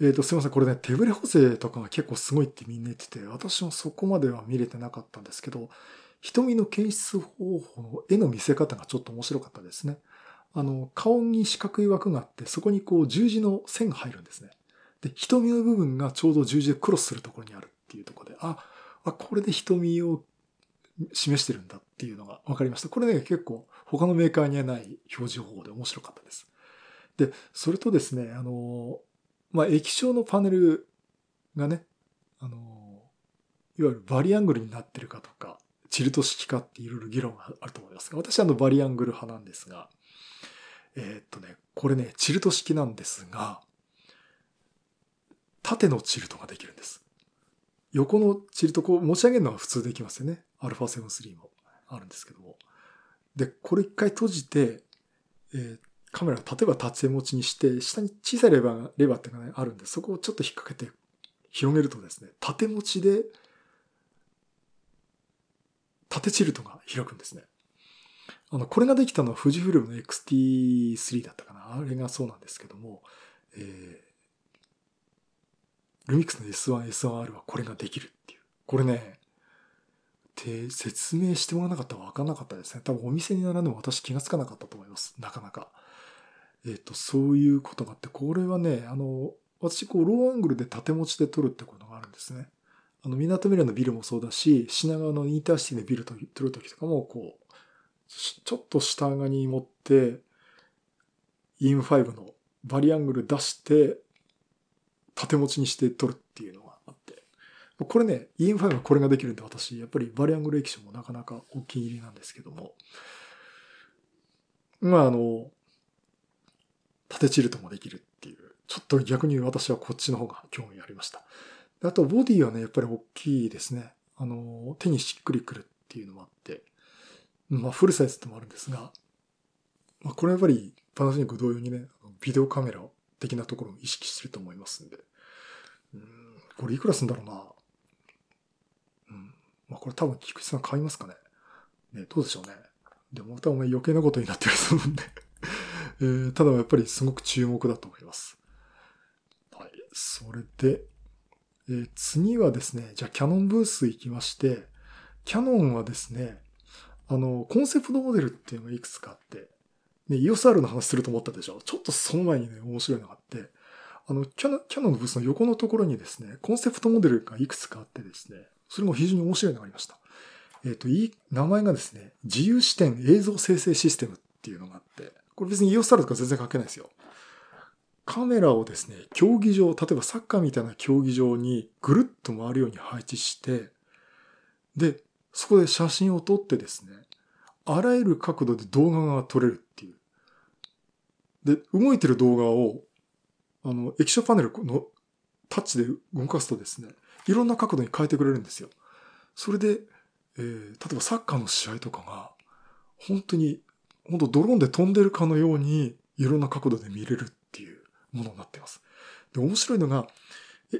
[SPEAKER 1] えっ、ー、と、すいません。これね、手ぶれ補正とかが結構すごいってみんな言ってて、私もそこまでは見れてなかったんですけど、瞳の検出方法の絵の見せ方がちょっと面白かったですね。あの、顔に四角い枠があって、そこにこう十字の線が入るんですね。で、瞳の部分がちょうど十字でクロスするところにあるっていうところで、あ、あこれで瞳を示してるんだっていうのが分かりました。これね、結構他のメーカーにはない表示方法で面白かったです。で、それとですね、あの、まあ、液晶のパネルがね、あの、いわゆるバリアングルになってるかとか、チルト式かっていろいろ議論があると思いますが、私はあのバリアングル派なんですが、えー、っとね、これね、チルト式なんですが、縦のチルトができるんです。横のチルトこう持ち上げるのは普通できますよね。α7-3 もあるんですけども。で、これ一回閉じて、えー、カメラを例えば縦持ちにして、下に小さいレバー、レバーってのが、ね、あるんで、そこをちょっと引っ掛けて広げるとですね、縦持ちで縦チルトが開くんですね。あの、これができたのは富士フイルムの XT3 だったかな。あれがそうなんですけども、えー、ルミックスの S1、S1R はこれができるっていう。これね、て説明してもらわなかったら分かんなかったですね。多分お店に並んでも私気がつかなかったと思います。なかなか。えっ、と、そういうことがあって、これはね、あの、私、こう、ローアングルで縦持ちで撮るってことがあるんですね。あの、港未来のビルもそうだし、品川のインターシティでビルと撮るときとかも、こう、ちょっと下側に持って、イン5のバリアングル出して、縦持ちにして撮るっていうのがあって。これね、イン5はこれができるんで私、やっぱりバリアングル液晶もなかなかお気に入りなんですけども。まあ、あの、縦チルトもできるっていう。ちょっと逆に私はこっちの方が興味ありました。あと、ボディはね、やっぱり大きいですね。あの、手にしっくりくるっていうのもあって、まあ、フルサイズってもあるんですが、まあ、これはやっぱりパナソニック同様にね、ビデオカメラ的なところを意識してると思いますんで、うん、これいくらすんだろうな。うん。まあ、これ多分菊池さん買いますかね。ね、どうでしょうね。でもまたお前余計なことになってると思うんでえー、ただやっぱりすごく注目だと思います。はい。それで、えー、次はですね、じゃあキャノンブース行きまして、キャノンはですね、あの、コンセプトモデルっていうのがいくつかあって、ね、EOSR の話すると思ったでしょ？ちょっとその前にね、面白いのがあって、あの、キャノンのブースの横のところにですね、コンセプトモデルがいくつかあってですね、それも非常に面白いのがありました。えっ、ー、と、いい、名前がですね、自由視点映像生成システムっていうのがあって、これ別に EOSR とか全然関係ないですよ。カメラをですね、競技場、例えばサッカーみたいな競技場にぐるっと回るように配置して、で、そこで写真を撮ってですね、あらゆる角度で動画が撮れるっていう。で、動いてる動画を、あの、液晶パネルのタッチで動かすとですね、いろんな角度に変えてくれるんですよ。それで、えー、例えばサッカーの試合とかが、本当に、本当ドローンで飛んでるかのように、いろんな角度で見れるっていう。ものになっています。で、面白いのが、え、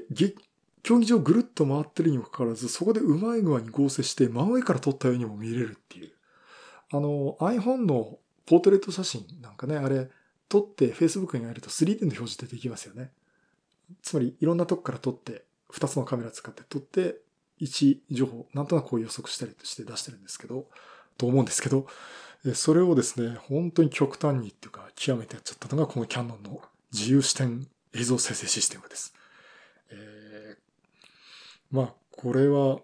[SPEAKER 1] 競技場ぐるっと回ってるにもかかわらず、そこでうまい具合に合成して真上から撮ったようにも見れるっていう。あの、iPhone のポートレート写真なんかね、あれ、撮って Facebook にやると 3D の表示出てきますよね。つまり、いろんなとこから撮って、2つのカメラ使って撮って、位置情報、なんとなくこう予測したりして出してるんですけど、と思うんですけど、それをですね、本当に極端にっていうか、極めてやっちゃったのがこのキャノンの自由視点映像生成システムです。えー、まあ、これは、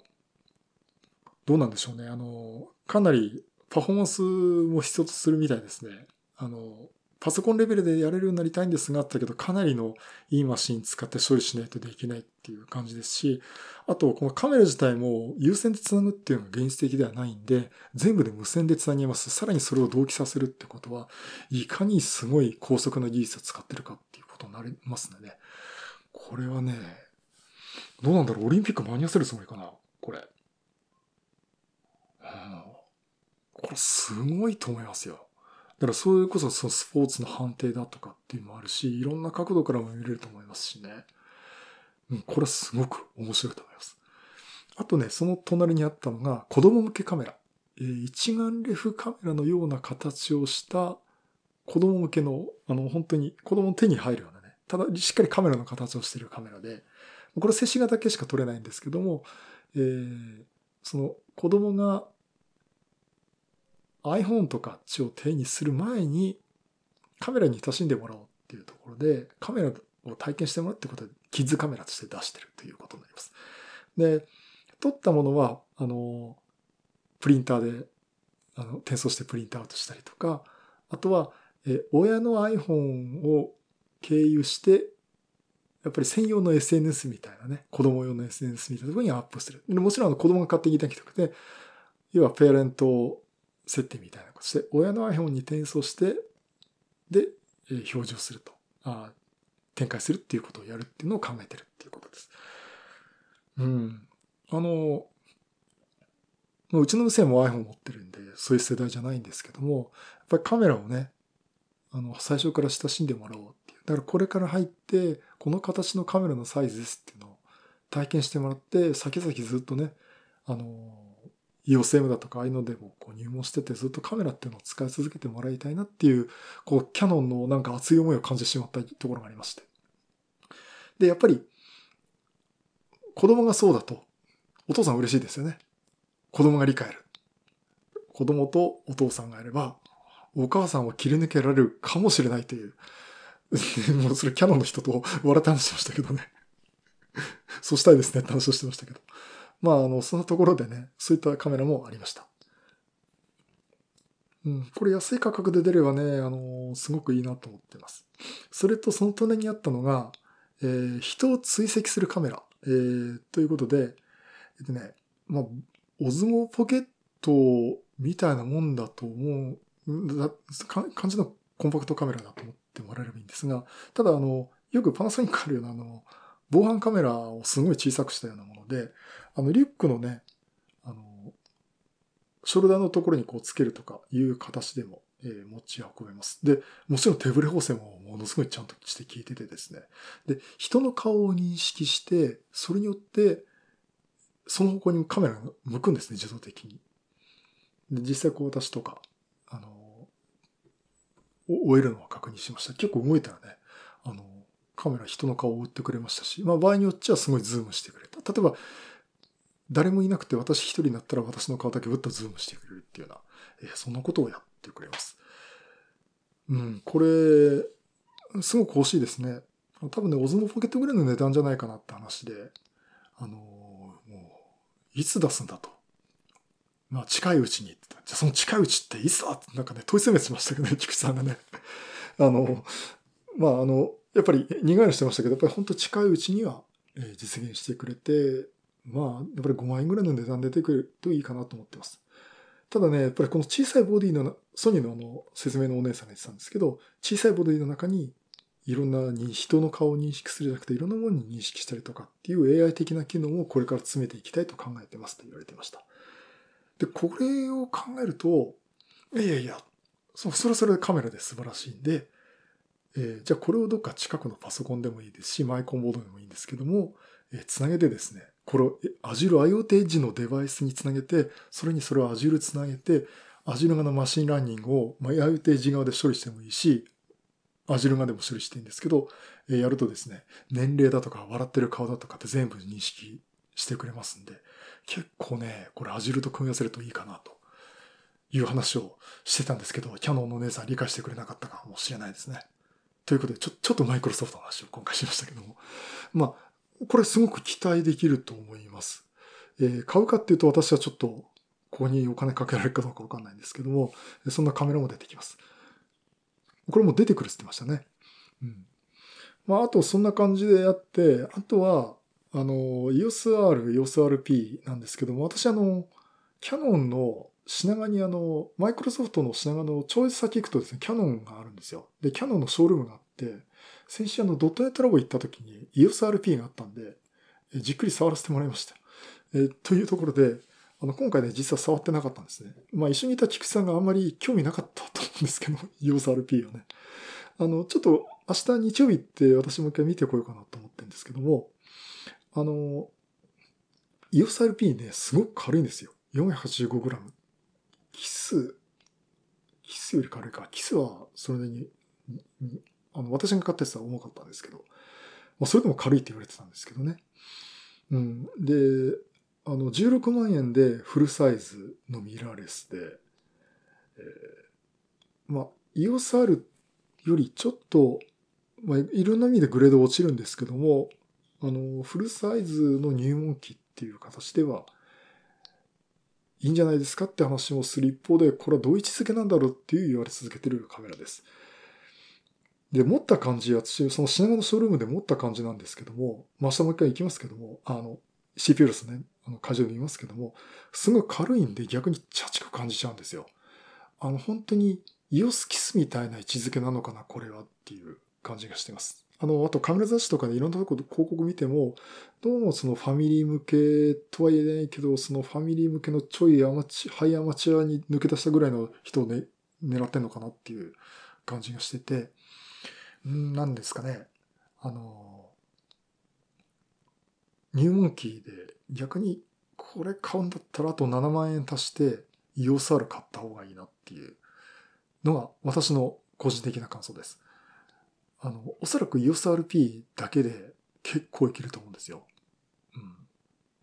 [SPEAKER 1] どうなんでしょうね。あの、かなりパフォーマンスも必要とするみたいですね。あの、パソコンレベルでやれるようになりたいんですが、あったけど、かなりのいいマシン使って処理しないとできないっていう感じですし、あと、このカメラ自体も有線で繋ぐっていうのが現実的ではないんで、全部で無線で繋ぎます。さらにそれを同期させるってことは、いかにすごい高速な技術を使ってるかっていうことになりますので、ね、これはね、どうなんだろうオリンピック間に合わせるつもりかなこれ。これすごいと思いますよ。だからそれこそそのスポーツの判定だとかっていうのもあるし、いろんな角度からも見れると思いますしね。うん、これはすごく面白いと思います。あとね、その隣にあったのが子供向けカメラ。えー、一眼レフカメラのような形をした子供向けの、あの、本当に子供の手に入るようなね、ただしっかりカメラの形をしているカメラで、これ静止画だけしか撮れないんですけども、えー、その子供が iPhone とかあっちを手にする前にカメラに親しんでもらおうっていうところでカメラを体験してもらうってことでキッズカメラとして出してるということになります。で、撮ったものは、あの、プリンターで、あの、転送してプリントアウトしたりとか、あとは、え、親の iPhone を経由して、やっぱり専用の SNS みたいなね、子供用の SNS みたいなところにアップする。もちろん子供が勝手にできなくて、要はペアレント設定みたいなことして、親の iPhone に転送して、で、表示をすると。あ展開するっていうことをやるっていうのを考えてるっていうことです。うん。あの、もうちの娘も iPhone 持ってるんで、そういう世代じゃないんですけども、やっぱりカメラをね、あの、最初から親しんでもらおうっていう。だからこれから入って、この形のカメラのサイズですっていうのを体験してもらって、先々ずっとね、あの、EOSM だとかああいうのでもこう入門しててずっとカメラっていうのを使い続けてもらいたいなっていう、こうキャノンのなんか熱い思いを感じてしまったところがありまして。で、やっぱり子供がそうだとお父さん嬉しいですよね。子供が理解る。子供とお父さんがいれば、お母さんは切り抜けられるかもしれないという。もうそれキャノンの人と笑って話しましたけどね。そうしたいですねって話をしてましたけど。まあ、あの、そのところでね、そういったカメラもありました。うん、これ安い価格で出ればね、あの、すごくいいなと思ってます。それとその隣にあったのが、えー、人を追跡するカメラ、えー、ということで、えっとね、まあ、オズモポケットみたいなもんだと思う、だ感じのコンパクトカメラだと思ってもらえればいいんですが、ただあの、よくパナソニックあるようなあの、防犯カメラをすごい小さくしたようなもので、あの、リュックのね、あの、ショルダーのところにこうつけるとかいう形でも、えー、持ち運べます。で、もちろん手ブレ補正もものすごいちゃんとして効いててですね。で、人の顔を認識して、それによって、その方向にカメラが向くんですね、自動的に。で、実際こう私とか、あの、終えるのは確認しました。結構動いたらね、あの、カメラ人の顔を追ってくれましたし、まあ場合によっちゃすごいズームしてくれた。例えば、誰もいなくて私一人になったら私の顔だけぶっとズームしてくれるっていうような、えー、そんなことをやってくれます。うん、これ、すごく欲しいですね。多分ね、オズモポケットぐらいの値段じゃないかなって話で、あのー、もう、いつ出すんだと。まあ、近いうちに。じゃあその近いうちっていつだってなんかね、問い詰めてましたけどね、菊池さんがね。あの、まあ、あの、やっぱり苦笑いしてましたけど、やっぱり本当近いうちには実現してくれて、まあ、やっぱり5万円ぐらいの値段出てくるといいかなと思ってます。ただね、やっぱりこの小さいボディの、ソニーのあの、説明のお姉さんが言ってたんですけど、小さいボディの中に、いろんなに人の顔を認識するじゃなくて、いろんなものに認識したりとかっていう AI 的な機能をこれから詰めていきたいと考えてますと言われてました。で、これを考えると、いやいや、そそれそれでカメラで素晴らしいんで、えー、じゃあこれをどっか近くのパソコンでもいいですし、マイコンボードでもいいんですけども、えー、つなげてですね、これを Azure IoT Edge のデバイスにつなげて、それにそれを Azure つなげて、Azure 側のマシンラーニングを、まあ、IoT Edge 側で処理してもいいし、Azure 側でも処理していいんですけど、えやるとですね、年齢だとか笑ってる顔だとかって全部認識してくれますんで、結構ね、これ Azure と組み合わせるといいかなという話をしてたんですけど、キャノンのお姉さん理解してくれなかったかもしれないですね。ということで、ちょ、ちょっとマイクロソフトの話を今回しましたけども。まあ、これすごく期待できると思います。えー、買うかっていうと私はちょっとここにお金かけられるかどうかわかんないんですけども、そんなカメラも出てきます。これも出てくるって言ってましたね。うん。まあ、あとそんな感じでやって、あとは、あの、EOSR、EOSRP なんですけども、私あの、キャノンの品川にあの、マイクロソフトの品川の超越先行くとですね、キャノンがあるんですよ。で、キャノンのショールームがあって、先週あの、ドットネットラボ行った時に EOSRP があったんで、じっくり触らせてもらいました。えというところで、あの、今回ね、実は触ってなかったんですね。まあ、一緒にいた菊池さんがあんまり興味なかったと思うんですけど、EOSRP はね。あの、ちょっと明日日曜日って私も一回見てこようかなと思ってるんですけども、あの、EOSRP ね、すごく軽いんですよ。485g。キス、キスより軽いか。キスはそれなりに、あの、私が買ったやつは重かったんですけど、まあ、それでも軽いって言われてたんですけどね。うん。で、あの、16万円でフルサイズのミラーレスで、えー、まあ、EOSR よりちょっと、まあ、いろんな意味でグレード落ちるんですけども、あの、フルサイズの入門機っていう形では、いいんじゃないですかって話もする一方で、これはどう位置づけなんだろうっていう言われ続けてるカメラです。で、持った感じ、私、その品川のショールームで持った感じなんですけども、まあ、明日もう一回行きますけども、あの、CPU ですね、あの、会場で見ますけども、すごい軽いんで逆にチャチく感じちゃうんですよ。あの、本当にイオスキスみたいな位置づけなのかな、これはっていう感じがしてます。あの、あとカメラ雑誌とかでいろんなところ広告見ても、どうもそのファミリー向けとは言えないけど、そのファミリー向けのちょいアマチハイアマチュアに抜け出したぐらいの人をね、狙ってんのかなっていう感じがしてて、んなんですかね。あの、入門機で逆にこれ買うんだったらあと7万円足して EOSR 買った方がいいなっていうのが私の個人的な感想です。あの、おそらく EOSRP だけで結構いけると思うんですよ。うん。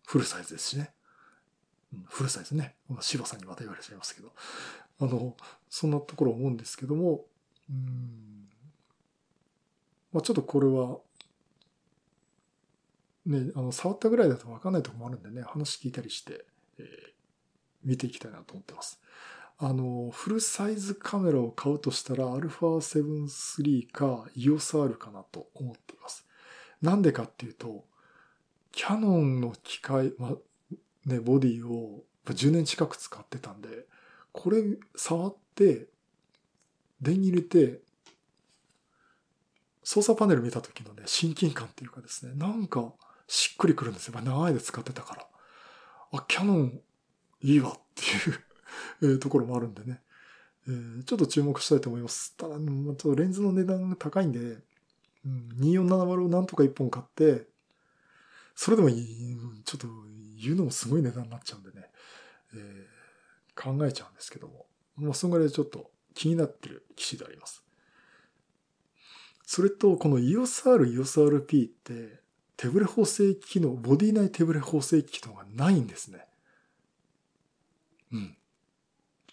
[SPEAKER 1] フルサイズですしね。うん、フルサイズね。柴さんにまた言われちゃいますけど。あの、そんなところ思うんですけども、うん。まあちょっとこれは、ね、あの、触ったぐらいだとわかんないとこもあるんでね、話聞いたりして、えー、見ていきたいなと思ってます。あの、フルサイズカメラを買うとしたら α7 III か EOSR かなと思っています。なんでかっていうと、キャノンの機械、ま、ね、ボディを10年近く使ってたんで、これ触って、電に入れて、操作パネル見た時のね、親近感っていうかですね、なんかしっくりくるんですよ。長い間使ってたから。あ、キャノンいいわっていう、ところもあるんでね、えー、ちょっと注目したいと思います。ただ、ちょっとレンズの値段が高いんで、うん、2470をなんとか1本買って、それでもいい、ちょっと言うのもすごい値段になっちゃうんでね、えー、考えちゃうんですけども、まあ、そんぐらいちょっと気になってる機種であります。それと、この EOSR、EOSRP って、手ブレ補正機能、ボディ内手ブレ補正機能がないんですね。うん。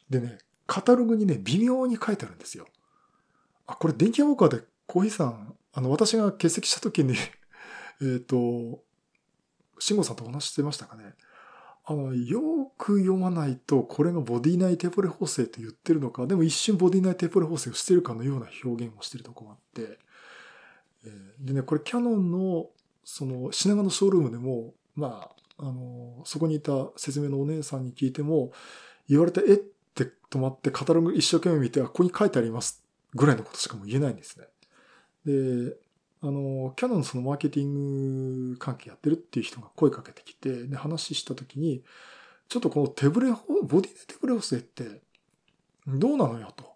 [SPEAKER 1] でね、カタログにね、微妙に書いてあるんですよ。あ、これ電気ウォーカーでコーヒーさん、あの、私が欠席した時に えっと、慎吾さんとお話してましたかね。あの、よく読まないと、これがボディ内テープレ補正と言ってるのか、でも一瞬ボディ内テープレ補正をしてるかのような表現をしてるとこがあって、でね、これキャノンの、その、品川のショールームでも、まあ、あの、そこにいた説明のお姉さんに聞いても、言われて、えって止まってカタログ一生懸命見て、あ、ここに書いてありますぐらいのことしかも言えないんですね。で、あの、キャノンそのマーケティング関係やってるっていう人が声かけてきて、で、話したときに、ちょっとこの手ブレ、ボディで手ブレ補正ってどうなのよと。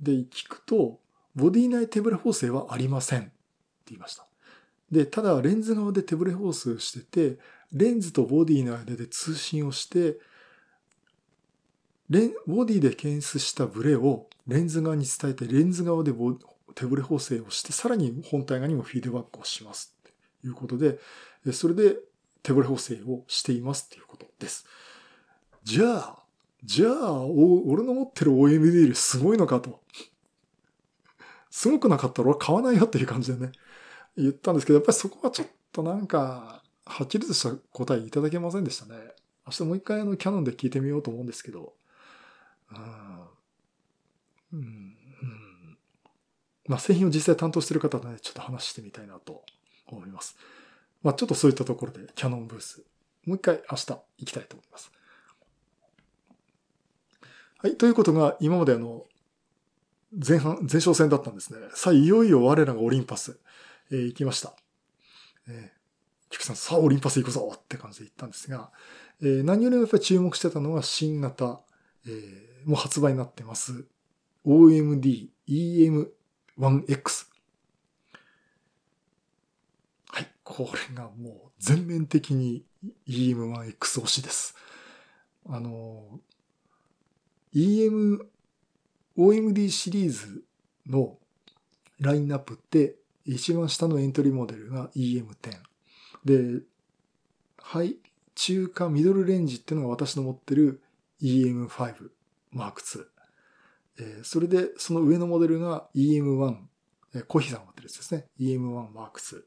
[SPEAKER 1] で、聞くと、ボディ内手ブレ補正はありませんって言いました。で、ただレンズ側で手ブレ補正してて、レンズとボディの間で通信をして、レン、ボディで検出したブレをレンズ側に伝えて、レンズ側でボ手ブレ補正をして、さらに本体側にもフィードバックをします。ということで、それで手ブレ補正をしていますっていうことです。じゃあ、じゃあ、俺の持ってる OMD よりすごいのかと。すごくなかったら俺買わないよっていう感じでね、言ったんですけど、やっぱりそこはちょっとなんか、はっきりとした答えいただけませんでしたね。明日もう一回あのキャノンで聞いてみようと思うんですけど、うん。まあ、製品を実際担当している方とね、ちょっと話してみたいなと思います。まあ、ちょっとそういったところでキャノンブース、もう一回明日行きたいと思います。はい。ということが、今まであの、前半、前哨戦だったんですね。さあ、いよいよ我らがオリンパス、えー、行きました。えー、キクさん、さあ、オリンパス行くぞって感じで行ったんですが、えー、何よりもやっぱり注目してたのは新型、えー、もう発売になってます。OMD EM 1X。はい。これがもう全面的に EM1X 推しです。あの、EM、OMD シリーズのラインナップって一番下のエントリーモデルが EM10。で、ハイ、中華ミドルレンジっていうのが私の持ってる EM5 Mark II。え、それで、その上のモデルが EM1、えー、コヒさんが持ってるやつですね。EM1 Mark II。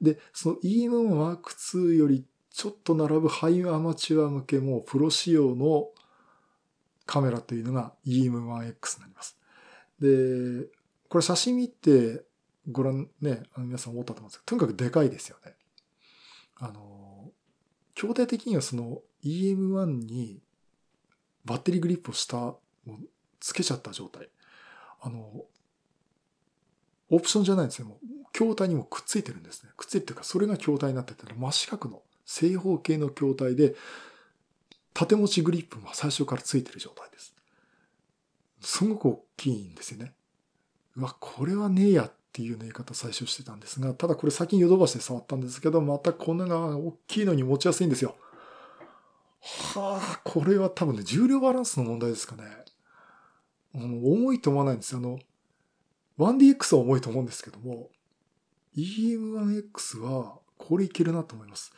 [SPEAKER 1] で、その EM1 Mark II よりちょっと並ぶハイアマチュア向けもプロ仕様のカメラというのが EM1X になります。で、これ写真見てご覧ね、あの皆さん思ったと思うんですけど、とにかくでかいですよね。あの、筐体的にはその EM1 にバッテリーグリップをした、つけちゃった状態。あの、オプションじゃないんですよ。もう、筐体にもくっついてるんですね。くっついてるか、それが筐体になってて、真四角の正方形の筐体で、縦持ちグリップも最初からついてる状態です。すごく大きいんですよね。うわ、これはねえやっていうね言い方最初してたんですが、ただこれ先にヨドバシで触ったんですけど、またこんなが大きいのに持ちやすいんですよ。はあ、これは多分ね、重量バランスの問題ですかね。重いと思わないんですよ。あの、1DX は重いと思うんですけども、EM1X はこれいけるなと思います。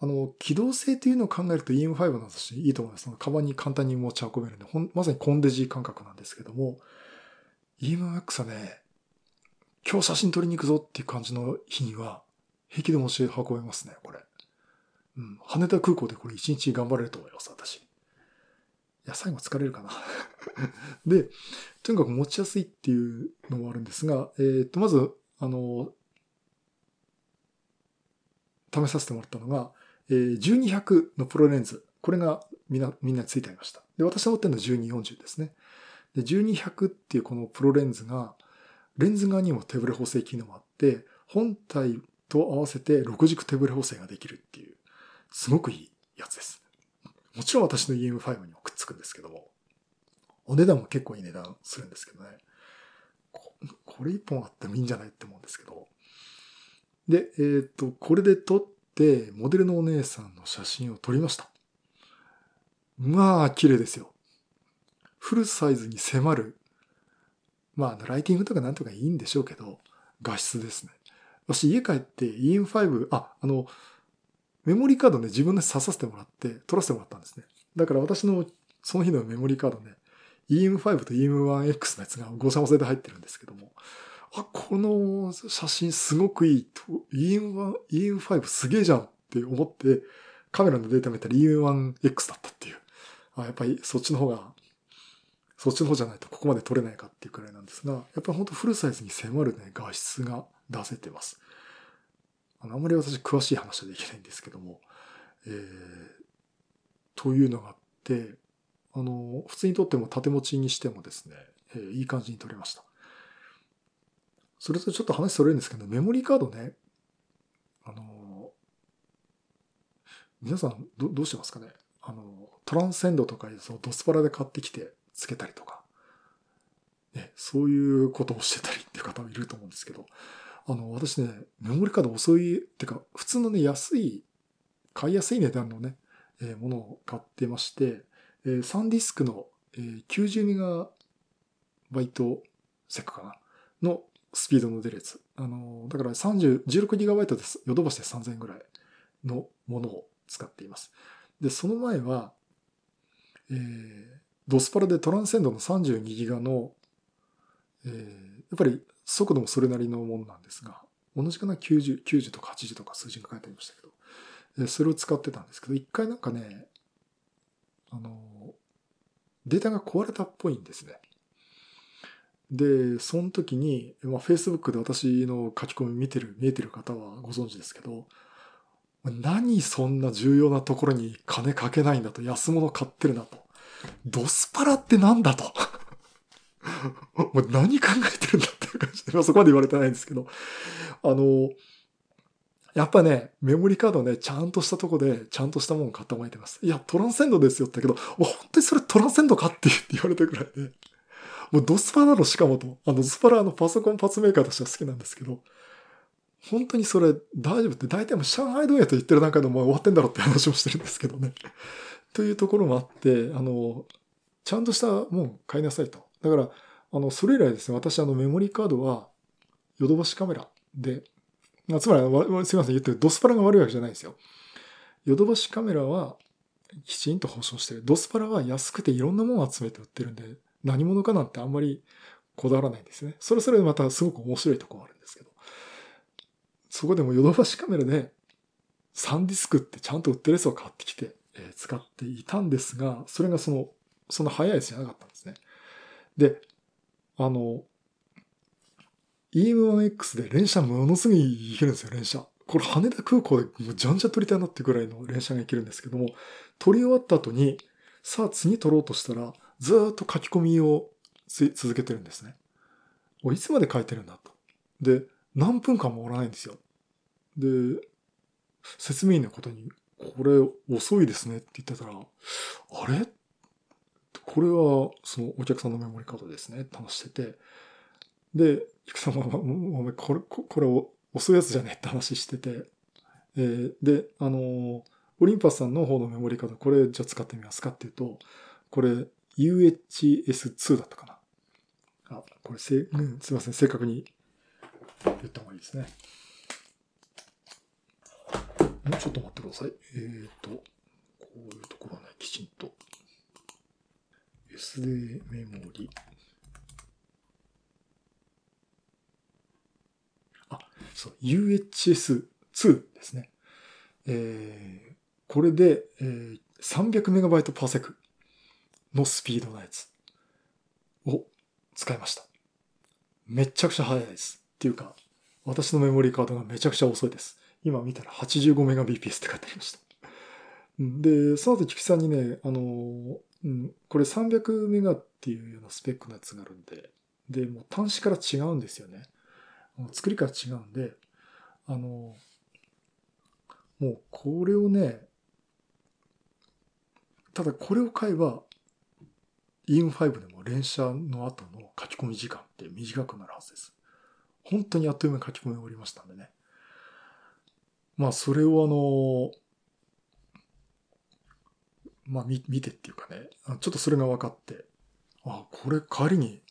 [SPEAKER 1] あの、機動性っていうのを考えると EM5 の私いいと思います。カバンに簡単に持ち運べるんで、ほんまさにコンデジ感覚なんですけども、EM1X はね、今日写真撮りに行くぞっていう感じの日には、平気で持ち運べますね、これ。うん。羽田空港でこれ一日頑張れると思います、私。いや、最後疲れるかな で、とにかく持ちやすいっていうのもあるんですが、えー、っと、まず、あの、試させてもらったのが、えー、1200のプロレンズ。これがみんな、みんなついてありました。で、私が持ってるのは1240ですね。で、1200っていうこのプロレンズが、レンズ側にも手ブレ補正機能もあって、本体と合わせて6軸手ブレ補正ができるっていう、すごくいいやつです。もちろん私の EM5 にもくっつくんですけども、お値段も結構いい値段するんですけどね。これ一本あってもいいんじゃないって思うんですけど。で、えっ、ー、と、これで撮って、モデルのお姉さんの写真を撮りました。まあ、綺麗ですよ。フルサイズに迫る。まあ、ライティングとかなんとかいいんでしょうけど、画質ですね。私家帰って EM5、あ、あの、メモリーカードね、自分で刺させてもらって、撮らせてもらったんですね。だから私のその日のメモリーカードね、EM5 と EM1X のやつがごちゃごちゃで入ってるんですけども、あ、この写真すごくいいと、EM1、EM5 すげえじゃんって思って、カメラのデータ見たら EM1X だったっていう。あ、やっぱりそっちの方が、そっちの方じゃないとここまで撮れないかっていうくらいなんですが、やっぱり本当フルサイズに迫るね、画質が出せてます。あの、あまり私詳しい話はできないんですけども、えー、というのがあって、あの、普通に撮っても縦持ちにしてもですね、えー、いい感じに撮れました。それとちょっと話それるんですけど、メモリーカードね、あの、皆さんどどうしてますかね？あの、トランセンドとかそのドスパラで買ってきてつけたりとか、ね、そういうことをしてたりっていう方もいると思うんですけど、あの、私ね、メモリカード遅い、ってか、普通のね、安い、買いやすい値段のね、えー、ものを買ってまして、えー、サンディスクの、えー、90メガバイトセックかなのスピードの出るやつ。あの、だから30、16GB です。ヨドバシで3000円ぐらいのものを使っています。で、その前は、えー、ドスパラでトランセンドの 32GB の、えー、やっぱり速度もそれなりのものなんですが、同じかな？90、90とか80とか数字が書いてありましたけど、それを使ってたんですけど、一回なんかね、あの、データが壊れたっぽいんですね。で、その時に、まあ、Facebook で私の書き込み見てる、見えてる方はご存知ですけど、何そんな重要なところに金かけないんだと、安物買ってるなと。ドスパラってなんだと。もう何考えてるんだ感じで、まあ、そこまで言われてないんですけど、あの、やっぱね、メモリカードね、ちゃんとしたとこで、ちゃんとしたもの買ってもらえてます。いや、トランセンドですよって言ったけど、本当にそれトランセンドかって言われてるくらいで、もうドスパラのしかもと、あの、ドスパラのパソコンパツメーカーとしては好きなんですけど、本当にそれ大丈夫って大体もう上海どうやと言ってる段階でもう終わってんだろって話もしてるんですけどね。というところもあって、あの、ちゃんとしたもん買いなさいと。だから、あの、それ以来ですね、私あのメモリーカードはヨドバシカメラで、つまり、すいません、言ってるドスパラが悪いわけじゃないですよ。ヨドバシカメラはきちんと保証してる。ドスパラは安くていろんなものを集めて売ってるんで、何者かなんてあんまりこだわらないんですね。それそれでまたすごく面白いところあるんですけど。そこでもヨドバシカメラでサンディスクってちゃんと売ってるやつを買ってきて、え使っていたんですが、それがその、その早いやつじゃなかったんですね。で、あの、EM1X で連射ものすごいいけるんですよ、連射。これ羽田空港でもうじゃんじゃ取りたいなってぐらいの連射がいけるんですけども、取り終わった後に、さあ次取ろうとしたら、ずっと書き込みを続けてるんですね。いつまで書いてるんだと。で、何分間もおらないんですよ。で、説明員のことに、これ遅いですねって言ってたら、あれ？これはそのお客さんのメモリカードですねって話してて、で、菊さんは、お前これ、これ遅いやつじゃねって話してて、えー、で、あのー、オリンパスさんの方のメモリカード、これじゃあ使ってみますかっていうと、これ UHS2 だったかな。あ、これせ、うん、すいません、正確に言った方がいいですね。もうちょっと待ってください。えっ、ー、と、こういうところはね、きちんと。SD メモリ。あ、そう、UHS2 ですね。えー、これで、えー、300MB パーセクのスピードのやつを使いました。めちゃくちゃ速いです。っていうか、私のメモリーカードがめちゃくちゃ遅いです。今見たら 85Mbps って書いてありました。で、その後、菊さんにね、あの、うん、これ300メガっていうようなスペックのやつがあるんで、で、もう端子から違うんですよね。作りから違うんで、あの、もうこれをね、ただこれを買えば、EM5 でも連射の後の書き込み時間って短くなるはずです。本当にあっという間に書き込み終わりましたんでね。まあ、それをあの、まあ、見てっていうかね、ちょっとそれが分かって、あ、これ帰りに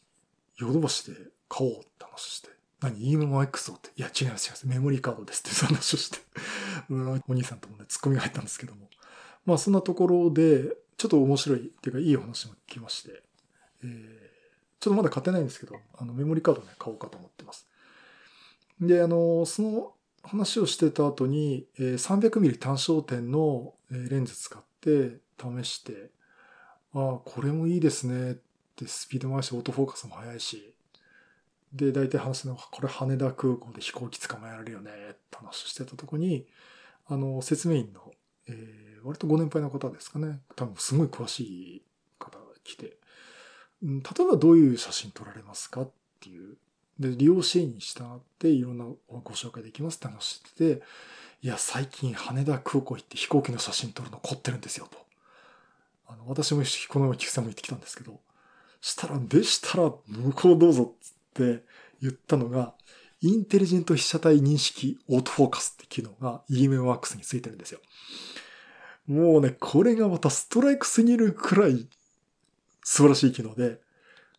[SPEAKER 1] ヨドバシで買おうって話して、何 ?EMX をって。いや、違います違います。メモリーカードですって 話をしてお兄さんともね、ツッコミが入ったんですけども。まあ、そんなところで、ちょっと面白いっていうか、いいお話も聞きまして、えー、ちょっとまだ買ってないんですけど、あの、メモリーカードね、買おうかと思ってます。で、あの、その話をしてた後に、えー、300mm 単焦点のレンズ使って試して、ああ、これもいいですねってスピードもあるし、オートフォーカスも速いし、で、大体話すのは、これ羽田空港で飛行機捕まえられるよねって話してたとこに、あの、説明員の、えー、割とご年配の方ですかね。多分すごい詳しい方が来て、うん例えばどういう写真撮られますかっていうで、利用シーンに従っていろんなご紹介できますって話してて、いや、最近羽田空港行って飛行機の写真撮るの凝ってるんですよと。あの、私もこのように菊さんも言ってきたんですけど、したら、でしたら向こうどうぞつって言ったのが、インテリジェント被写体認識オートフォーカスって機能が EMWorks についてるんですよ。もうね、これがまたストライクすぎるくらい素晴らしい機能で、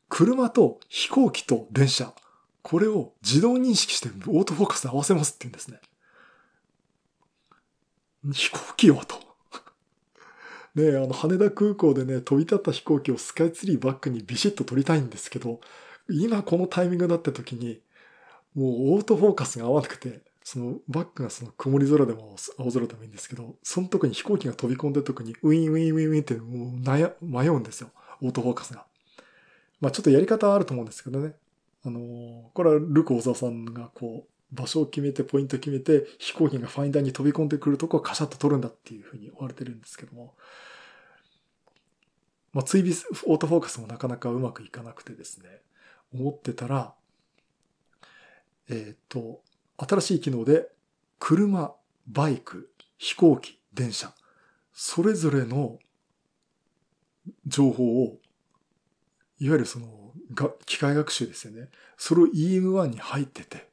[SPEAKER 1] 車と飛行機と電車、これを自動認識してオートフォーカスで合わせますって言うんですね。飛行機よと。ねあの、羽田空港でね、飛び立った飛行機をスカイツリーバックにビシッと撮りたいんですけど、今このタイミングだった時に、もうオートフォーカスが合わなくて、そのバックがその曇り空でも青空でもいいんですけど、その時に飛行機が飛び込んで時にウィンウィンウィンウィンってもう迷うんですよ。オートフォーカスが。まあちょっとやり方はあると思うんですけどね。あの、これはルーク・オザワさんがこう、場所を決めて、ポイント決めて、飛行機がファインダーに飛び込んでくるとこをカシャッと撮るんだっていうふうに言われてるんですけども、まあ、追尾オートフォーカスもなかなかうまくいかなくてですね、思ってたら、えっ、と、新しい機能で、車、バイク、飛行機、電車、それぞれの情報を、いわゆるその、が機械学習ですよね。それを EM1 に入ってて、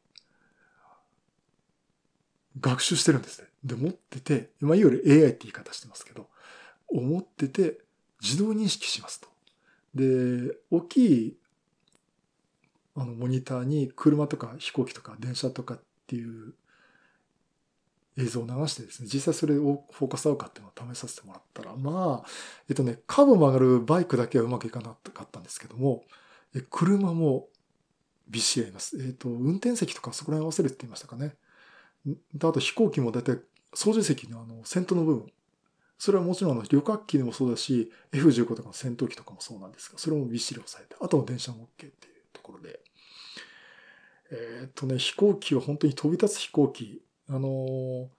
[SPEAKER 1] 学習してるんですね。で、持ってて、まあ、いわゆる AI って言い方してますけど、思ってて、自動認識しますと。で、大きい、あの、モニターに車とか飛行機とか電車とかっていう映像を流してですね、実際それをフォーカス合うかっていうのを試させてもらったら、まあ、えっとね、カーブ曲がるバイクだけはうまくいかなかったんですけども、え車もびっしりあります。えっ、と、運転席とかそこら辺合わせるって言いましたかね。あと飛行機もだいたい操縦席のあの先頭の部分。それはもちろんあの旅客機でもそうだし、F15 とかの戦闘機とかもそうなんですが、それもびっしり押さえて、あとは電車も OK っていうところで。えっ、とね、飛行機は本当に飛び立つ飛行機。あの、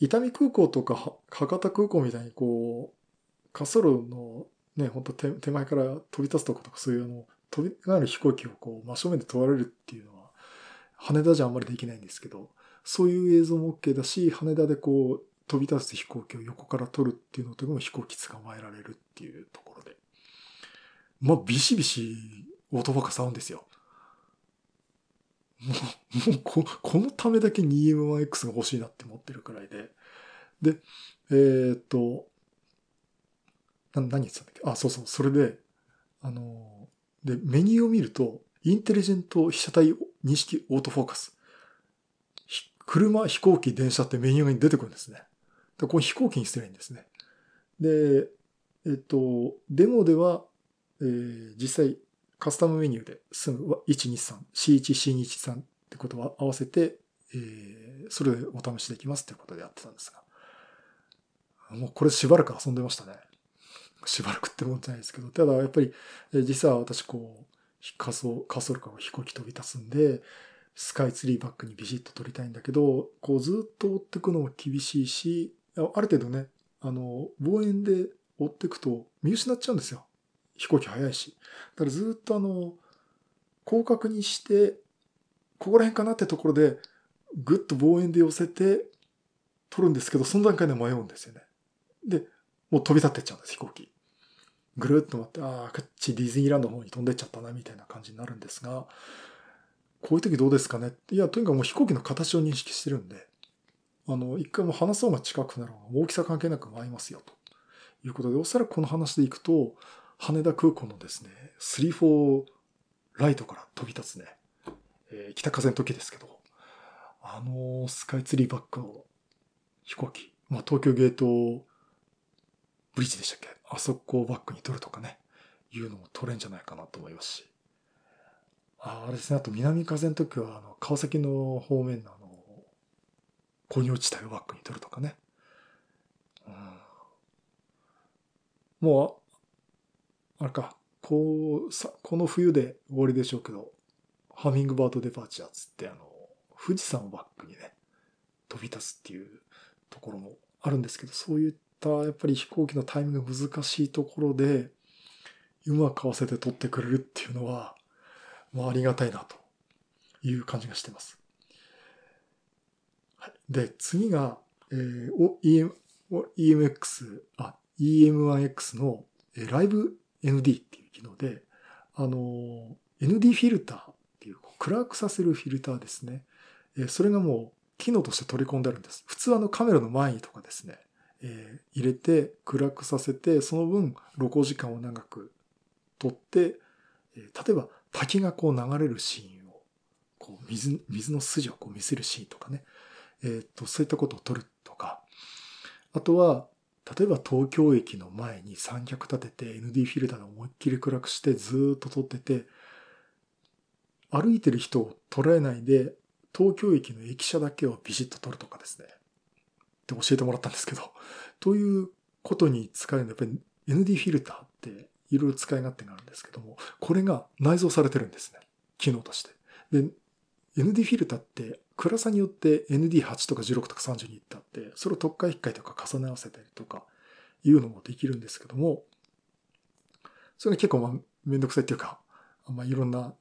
[SPEAKER 1] 伊丹空港とか博多空港みたいにこう、滑走路のね、本当手手前から飛び立つとことかそういうあの、飛び上がる飛行機をこう真正面で問われるっていうのは、羽田じゃあんまりできないんですけど、そういう映像も OK だし、羽田でこう飛び立つ飛行機を横から撮るっていうのとも飛行機捕まえられるっていうところで。まあ、ビシビシオートバカ触るんですよ。もう、もうこ、このためだけに EM1X が欲しいなって思ってるくらいで。で、えー、っと、な、何言ってたんだっけ？あ、そうそう、それで、あの、で、メニューを見ると、インテリジェント被写体認識オートフォーカス。車、飛行機、電車ってメニューに出てくるんですね。でここ飛行機にすればいいんですね。で、えっと、デモでは、えー、実際カスタムメニューで済む123、C1、C23 ってことを合わせて、えー、それでお試しできますってことでやってたんですが。もうこれしばらく遊んでましたね。しばらくってもんじゃないですけど、ただやっぱり、えー、実は私こう、仮想、仮想から飛行機飛び立つんで、スカイツリーバックにビシッと撮りたいんだけど、こうずっと追っていくのも厳しいし、ある程度ね、あの、望遠で追っていくと見失っちゃうんですよ。飛行機速いし。だからずっとあの、広角にして、ここら辺かなってところで、ぐっと望遠で寄せて撮るんですけど、その段階で迷うんですよね。で、もう飛び立ってっちゃうんです、飛行機。ぐるっと回って、ああ、こっちディズニーランドの方に飛んでっちゃったな、みたいな感じになるんですが、こういう時どうですかね？いや、とにかくもう飛行機の形を認識してるんで、あの、一回も話そうが近くなる大きさ関係なく舞いますよ、ということで、おそらくこの話でいくと、羽田空港のですね、3-4ライトから飛び立つね、えー、北風の時ですけど、あのスカイツリーバックの飛行機、まあ、東京ゲートブリッジでしたっけ？あそこをバックに撮るとかね、いうのも撮れんじゃないかなと思いますし。ああれですね。あと南風の時は、あの、川崎の方面のあの、工業地帯をバックに取るとかね。うん、もう、あれか、こう、さ、この冬で終わりでしょうけど、ハミングバードデパーチャーつって、あの、富士山をバックにね、飛び立つっていうところもあるんですけど、そういったやっぱり飛行機のタイミング難しいところで、うまく合わせて取ってくれるっていうのは、まあ、ありがたいなという感じがしてます。はい、で、次が、えー、EM、EMX、あ、EM1X のえライブ ND っていう機能で、あの、ND フィルターっていう暗くさせるフィルターですね。えそれがもう機能として取り込んであるんです。普通あのカメラの前にとかですね、えー、入れて暗くさせて、その分露光時間を長く取って、えー、例えば滝がこう流れるシーンを、こう水、水の筋をこう見せるシーンとかね。えっ、ー、と、そういったことを撮るとか。あとは、例えば東京駅の前に三脚立てて ND フィルターで思いっきり暗くしてずっと撮ってて、歩いてる人を捉えないで、東京駅の駅舎だけをビシッと撮るとかですね。って教えてもらったんですけど、ということに使えるのはやっぱり ND フィルターっていろいろ使い勝手があるんですけども、これが内蔵されてるんですね。機能として。で、ND フィルターって暗さによって ND8 とか16とか32ってあって、それを特化引っかいとか重ね合わせたりとかいうのもできるんですけども、それが結構まあめんどくさいっていうか、まあいろんな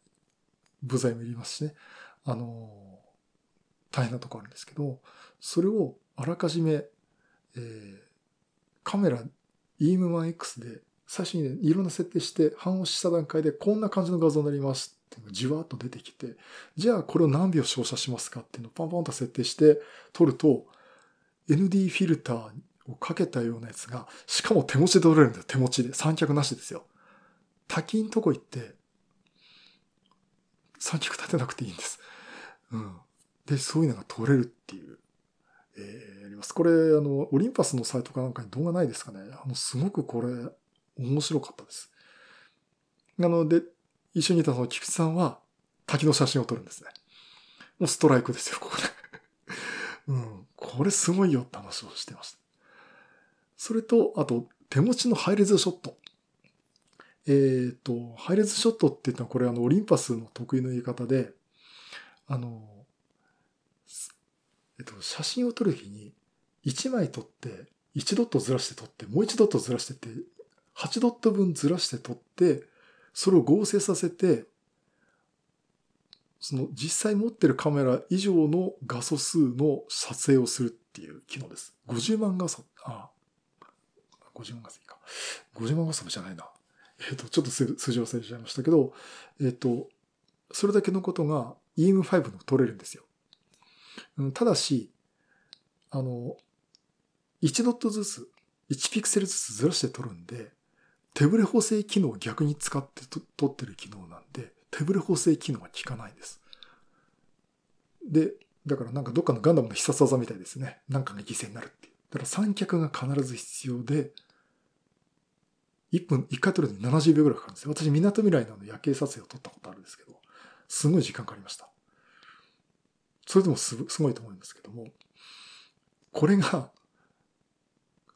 [SPEAKER 1] 部材もいりますしね、あの、大変なとこあるんですけど、それをあらかじめ、えー、カメラ EM1X で最初にね、いろんな設定して反応した段階でこんな感じの画像になりますっていうのがじわっと出てきて、じゃあこれを何秒照射しますかっていうのをパンパンと設定して撮ると、ND フィルターをかけたようなやつが、しかも手持ちで撮れるんだよ。手持ちで。三脚なしですよ。滝んとこ行って、三脚立てなくていいんです。うん。で、そういうのが撮れるっていう、えー、あります。これ、あの、オリンパスのサイトかなんかに動画ないですかね。あの、すごくこれ、面白かったです。なので、一緒にいたその菊池さんは滝の写真を撮るんですね。もうストライクですよ、ここで。うん。これすごいよって話をしてました。それと、あと、手持ちのハイレズショット。えっ、ー、と、ハイレズショットって言ったのはこれあの、オリンパスの得意の言い方で、あの、えっと、写真を撮る日に1枚撮って、1ドットずらして撮って、もう1ドットずらしてって、8ドット分ずらして撮って、それを合成させて、その実際持ってるカメラ以上の画素数の撮影をするっていう機能です。50万画素、あ、50万画素いいか。50万画素じゃないな。えっ、ー、と、ちょっと数字忘れちゃいましたけど、えっ、ー、と、それだけのことが EM5 の撮れるんですよ。ただし、あの、1ドットずつ、1ピクセルずつずらして撮るんで、手ブレ補正機能を逆に使って撮ってる機能なんで、手ブレ補正機能は効かないです。で、だからなんかどっかのガンダムの必殺技みたいですね。なんかが犠牲になるっていう。だから三脚が必ず必要で、1分、1回撮るのに70秒ぐらいかかるんですよ。私、港未来の夜景撮影を撮ったことあるんですけど、すごい時間かかりました。それでもすすごいと思うんですけども、これが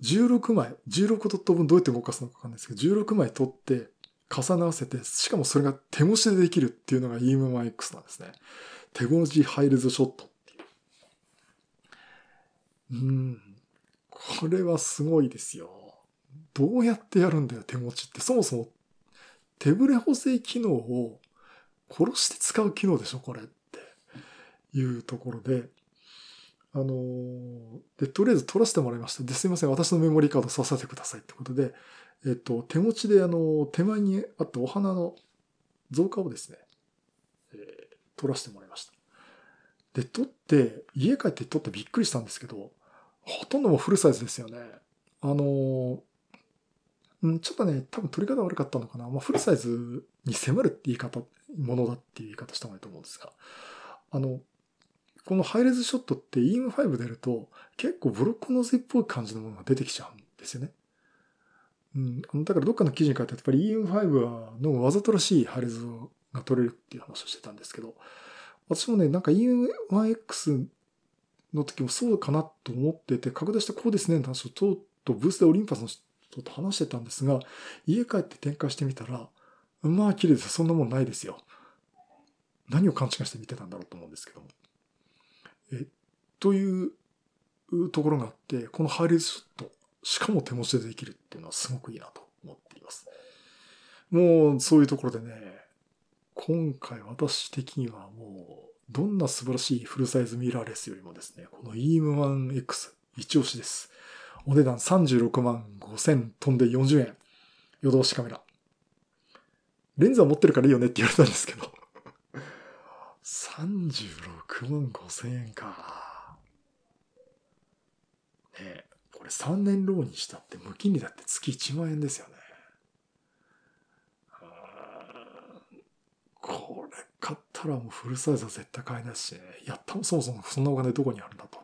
[SPEAKER 1] 16枚、16ドット分どうやって動かすのかわかんないですけど、16枚取って重ね合わせて、しかもそれが手持ちでできるっていうのが EM1X なんですね。手持ちハイレズショットっていう。うん。これはすごいですよ。どうやってやるんだよ、手持ちって。そもそも手ブレ補正機能を殺して使う機能でしょ、これっていうところで。あので、とりあえず取らせてもらいました。で、すいません、私のメモリーカードさせてくださいってことで、えっと、手持ちであの、手前にあったお花の増加をですね、えー、取らせてもらいました。で、取って、家帰って取ってびっくりしたんですけど、ほとんどもフルサイズですよね。あのうん、ちょっとね、多分取り方悪かったのかな。まあ、フルサイズに迫るって言い方、ものだっていう言い方した方がいいと思うんですが、あの、このハイレズショットって EM5 でやると結構ブロックノゼっぽい感じのものが出てきちゃうんですよね。うん。だからどっかの記事に書いてあってやっぱり EM5 のわざとらしいハイレズが取れるっていう話をしてたんですけど、私もね、なんか EM1X の時もそうかなと思ってて、拡大してこうですねって話をとうとブースでオリンパスの人と話してたんですが、家帰って展開してみたら、まあ綺麗です。そんなもんないですよ。何を勘違いして見てたんだろうと思うんですけども。えというところがあって、このハイレズショット、しかも手持ちでできるっていうのはすごくいいなと思っています。もうそういうところでね、今回私的にはもう、どんな素晴らしいフルサイズミラーレスよりもですね、この EM1X 一押しです。お値段36万5千飛んで40円。夜通しカメラ。レンズは持ってるからいいよねって言われたんですけど36万5千円か。ねえ、これ3年ローンにしたって無金利だって月1万円ですよね。これ買ったらもうフルサイズは絶対買えないしね。やったもそもそもそんなお金どこにあるんだと。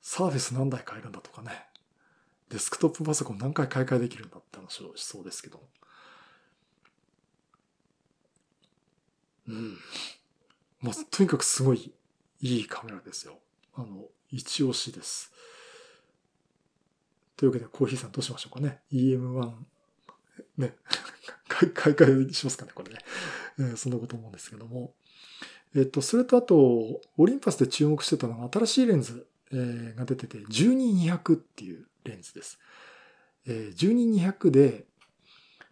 [SPEAKER 1] サーフェス何台買えるんだとかね。デスクトップパソコン何回買い替えできるんだって話をしそうですけど。うん。まあ、とにかくすごいいいカメラですよ。あの、一押しです。というわけで、コーヒーさんどうしましょうかね。EM1、ね、買い替えしますかね、これね。えー、そんなこと思うんですけども。えっと、それとあと、オリンパスで注目してたのが新しいレンズ、えー、が出てて、12200っていうレンズです。えー、12200で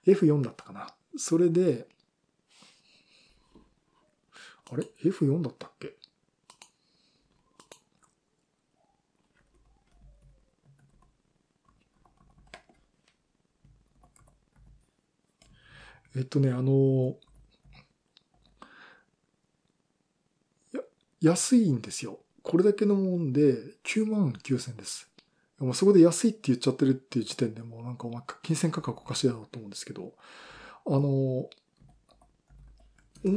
[SPEAKER 1] F4 だったかな。それで、あれ ?F4 だったっけ？えっとね、あの、安いんですよ。これだけのもんで9万9000です。もそこで安いって言っちゃってるっていう時点でもうなんか金銭価格おかしいだろうと思うんですけど、あの、思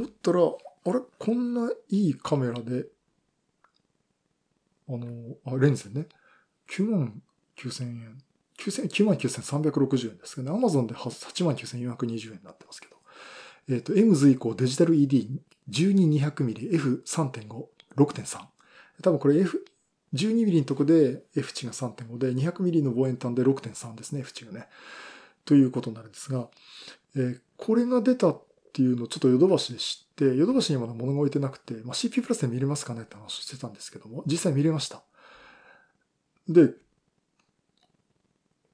[SPEAKER 1] ったら、あれ？こんないいカメラで、あの、あ、レンズでね、9万9000円9万9360円ですけどね、Amazon で8万9420円になってますけど。えっ、ー、と、M 図以降デジタル ED12200mm F3.5、6.3。多分これ F、12mm のとこで F 値が3.5で、200mm の望遠端で6.3ですね、F 値がね。ということになるんですが、えー、これが出たっっていうのをちょっとヨドバシで知って、ヨドバシにまだ物が置いてなくて、まあ、CP プラスで見れますかねって話してたんですけども、実際見れました。で、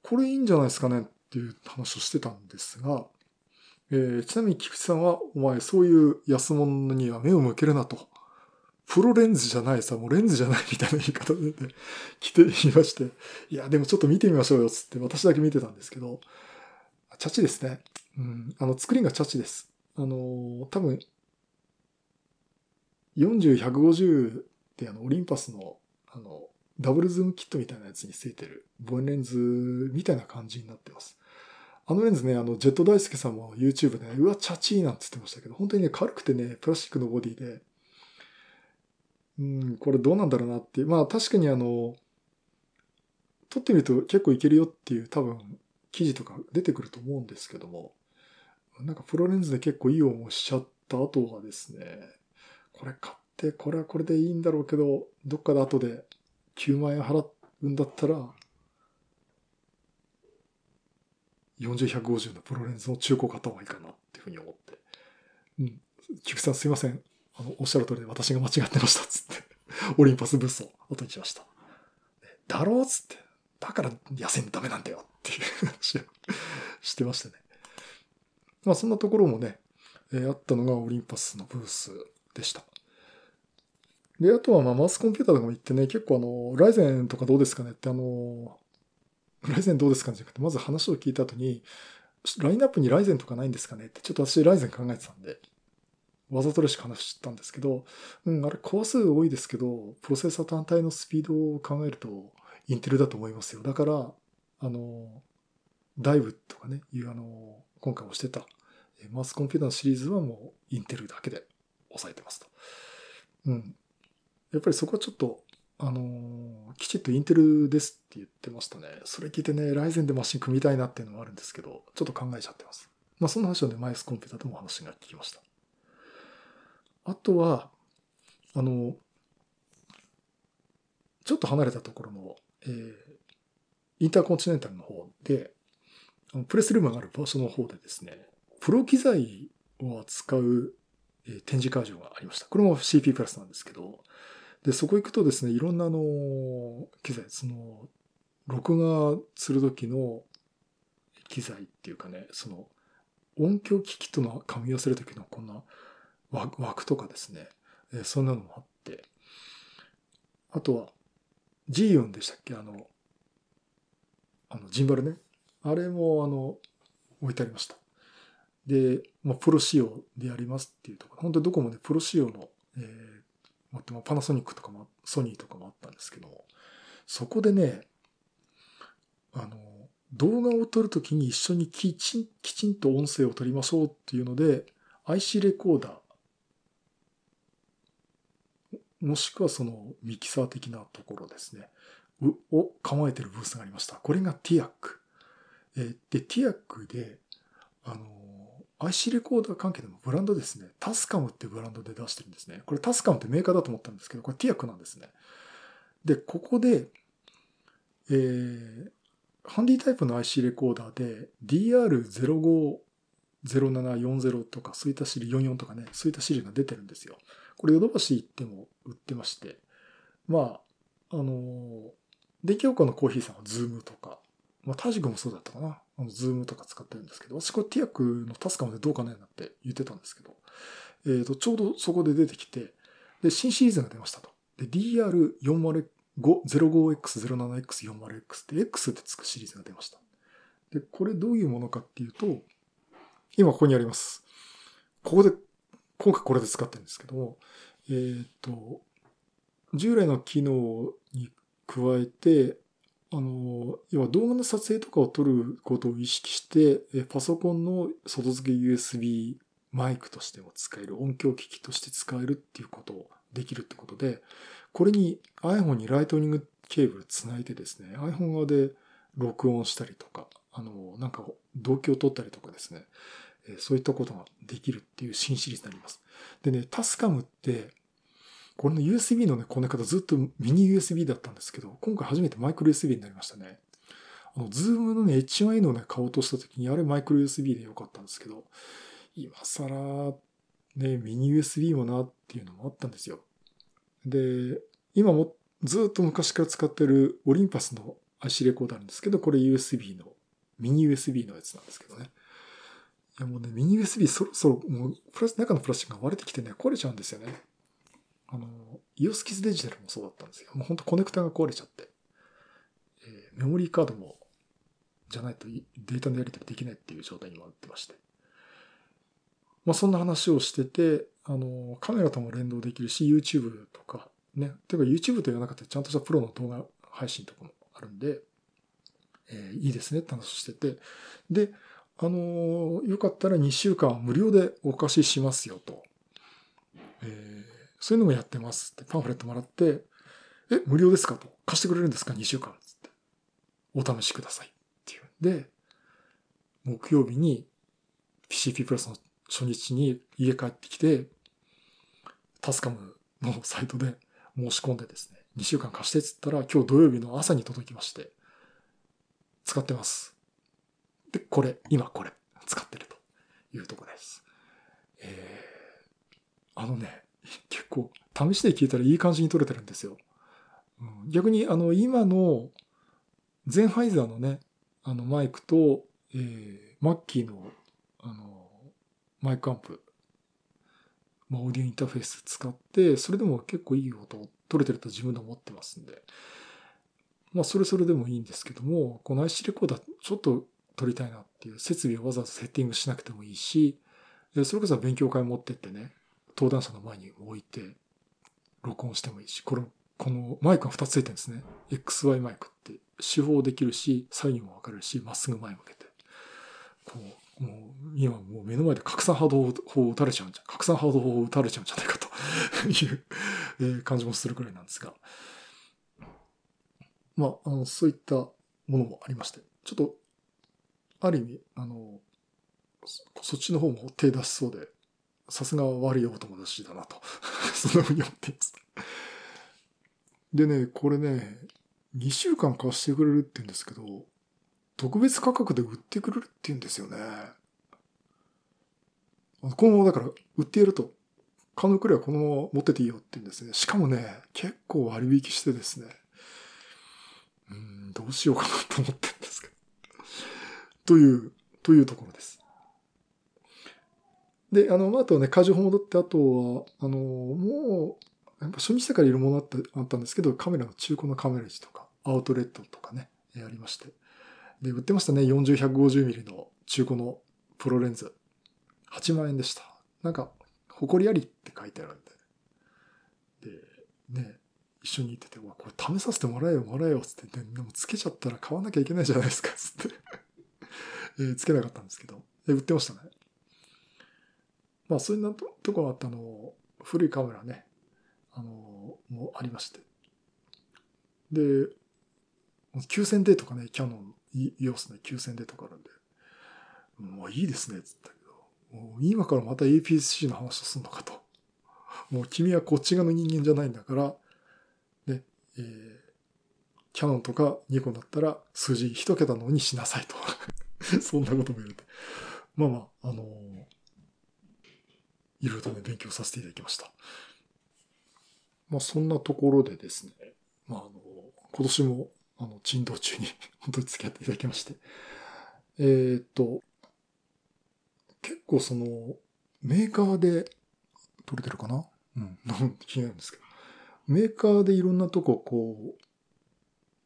[SPEAKER 1] これいいんじゃないですかねっていう話をしてたんですが、えー、ちなみに菊池さんは、お前そういう安物には目を向けるなと。プロレンズじゃないさ、もうレンズじゃないみたいな言い方で、ね、来ていまして、いや、でもちょっと見てみましょうよ、つって私だけ見てたんですけど、チャチですね。うん、あの、作りがチャチです。あの、多分、40、150ってあの、オリンパスの、あの、ダブルズームキットみたいなやつについてる望遠レンズみたいな感じになってます。あのレンズね、あの、ジェット大輔さんも YouTube でね、うわ、チャチーなんて言ってましたけど、本当にね、軽くてね、プラスチックのボディで、うん、これどうなんだろうなっていう。まあ確かにあの、撮ってみると結構いけるよっていう多分記事とか出てくると思うんですけども、なんかプロレンズで結構いい思いしちゃった後はですね、これ買って、これはこれでいいんだろうけど、どっかで後で9万円払うんだったら、40-150のプロレンズの中古買った方がいいかなっていうふうに思って。うん。菊池さんすいません。あの、おっしゃる通りで私が間違ってましたっつって。オリンパスブースを後にしました。だろうっつって。だから痩せんダメなんだよっていう話を してましたね。まあそんなところもね、えー、あったのがオリンパスのブースでした。で、あとはまあマウスコンピューターとかも言ってね、結構あの、ライゼンとかどうですかねってあの、ライゼンどうですかねじゃなくて、まず話を聞いた後に、ラインナップにライゼンとかないんですかねって、ちょっと私ライゼン考えてたんで、わざとらしく話したんですけど、うん、あれ、コア数多いですけど、プロセッサー単体のスピードを考えると、インテルだと思いますよ。だから、あの、ダイブとかね、いうあの、今回押してた、マスコンピューターのシリーズはもうインテルだけで抑えてますと。うん。やっぱりそこはちょっと、あのー、きちっとインテルですって言ってましたね。それ聞いてね、ライゼンでマシン組みたいなっていうのもあるんですけど、ちょっと考えちゃってます。まあそんな話はね、マイスコンピューターでも話が聞きました。あとは、あの、ちょっと離れたところの、えー、インターコンチネンタルの方で、プレスルームがある場所の方でですね、プロ機材を扱う、展示会場がありました。これも CP プラスなんですけど、で、そこ行くとですね、いろんなあの、機材、その、録画するときの機材っていうかね、その、音響機器との噛み合わせるときのこんな枠とかですね、そんなのもあって、あとは、ジーオンでしたっけ？あの、あの、ジンバルね。あれも、あの、置いてありました。で、まあ、プロ仕様でやりますっていうところ、本当にどこもね、プロ仕様の、えー、パナソニックとかも、ソニーとかもあったんですけど、そこでね、あの、動画を撮るときに一緒にきちん、きちんと音声を取りましょうっていうので、IC レコーダー、もしくはそのミキサー的なところですね、を構えてるブースがありました。これがティアック。えで、ティアックで、あの、IC レコーダー関係でもブランドですね。タスカムってブランドで出してるんですね。これタスカムってメーカーだと思ったんですけど、これティアクなんですね。で、ここで、えー、ハンディタイプの IC レコーダーで DR05 0740とか、そういったシリ44とかね、そういったシリが出てるんですよ。これヨドバシ行っても売ってまして、まあ、あの、電気業界のコーヒーさんはズームとか、まあ、タジクもそうだったかな。あの、ズームとか使ってるんですけど、私これティアクのタスカムでどうかねなって言ってたんですけど、えっ、ー、と、ちょうどそこで出てきて、で、新シリーズが出ましたと。で、DR405、05X07X40X って X ってつくシリーズが出ました。で、これどういうものかっていうと、今ここにあります。ここで、今回これで使ってるんですけども、えっ、ー、と、従来の機能に加えて、あの、要は動画の撮影とかを撮ることを意識して、パソコンの外付け USB マイクとしても使える、音響機器として使えるっていうことをできるってことで、これに iPhone にライトニングケーブルつないでですね、iPhone 側で録音したりとか、あの、なんか動機を取ったりとかですね、そういったことができるっていう新シリーズになります。でね、タスカムって、これの USB のね、こね方ずっとミニ USB だったんですけど、今回初めてマイクロ USB になりましたね。あの、ズームのね、HY のね、買おうとした時に、あれマイクロ USB でよかったんですけど、今更、ね、ミニ USB もなっていうのもあったんですよ。で、今もずっと昔から使ってるオリンパスの IC レコーダーなんですけど、これ USB の、ミニ USB のやつなんですけどね。いやもうね、ミニ USB そろそろ、もう、プラス、中のプラスチックが割れてきてね、壊れちゃうんですよね。あの、イオスキスデジタルもそうだったんですよ。もう本当コネクタが壊れちゃって、えー、メモリーカードも、じゃないとデータのやり取りできないっていう状態にもなってまして。まあそんな話をしてて、あの、カメラとも連動できるし、YouTube とか、ね。てか YouTube と言わなかったちゃんとしたプロの動画配信とかもあるんで、えー、いいですねって話をしてて、で、あのよかったら2週間無料でお貸ししますよと。えーそういうのもやってますってパンフレットもらって、え、無料ですかと。貸してくれるんですか ?2 週間。つって。お試しください。っていうんで、木曜日に PCP プラスの初日に家帰ってきて、タスカムのサイトで申し込んでですね、2週間貸してっつったら今日土曜日の朝に届きまして、使ってます。で、これ、今これ、使ってるというとこです。えー、あのね、結構試して聞いたらいい感じに撮れてるんですよ。うん、逆にあの今のゼンハイザーのね、あのマイクと、えー、マッキーのあのマイクアンプ、まあ、オーディオインターフェース使って、それでも結構いい音を取れてると自分で思ってますんで、まあそれそれでもいいんですけども、この IC レコーダーちょっと撮りたいなっていう設備をわざわざセッティングしなくてもいいし、それこそ勉強会持ってってね、登壇者の前に置いて、録音してもいいし、これ、このマイクが2つついてるんですね。XY マイクって手法できるし、左右も分かるし、まっすぐ前向けて。こう、もう、今もう目の前で拡散波動法を打たれちゃうんじゃ、拡散波動法を打たれちゃうんじゃないかと いう感じもするくらいなんですが。まあ、あの、そういったものもありまして、ちょっと、ある意味、あの、そっちの方も手出しそうで、さすが悪いお友達だなと そんなふうに思っています。でね、これね、2週間貸してくれるって言うんですけど、特別価格で売ってくれるって言うんですよね。このままだから売ってやると、買うのくらいはこのまま持ってていいよって言うんですね。しかもね、結構割引してですね、うん、どうしようかなと思ってるんですけど。という、というところです。で、あの、あとね、過剰戻って、あとは、あの、もう、やっぱ初日だからいるものあったあったんですけど、カメラの中古のカメラ位置とか、アウトレットとかね、ありまして。で、売ってましたね、40、150mm の中古のプロレンズ。8万円でした。なんか、誇りありって書いてあるんで。で、ね、一緒に行ってて、わ、これ試させてもらえよ、もらえよ、つって、でもつけちゃったら買わなきゃいけないじゃないですか、つって えー、つけなかったんですけど。で、売ってましたね。まあそういうとところあったの、古いカメラね、あの、もありまして。で、9000D とかね、キャノン、EOS ね、9000D とかあるんで、もういいですね、つったけど、もう今からまた APS-C の話をするのかと。もう君はこっち側の人間じゃないんだから、ね、えー、キャノンとかニコンだったら数字一桁のにしなさいと。そんなことも言われて。まあまあ、あのいろいろとね、勉強させていただきました。まあそんなところでですね、まああの、今年も、あの、珍道中に 本当に付き合っていただきまして、えー、っと、結構その、メーカーで、撮れてるかな？うん、気になるんですけど。メーカーでいろんなとここう、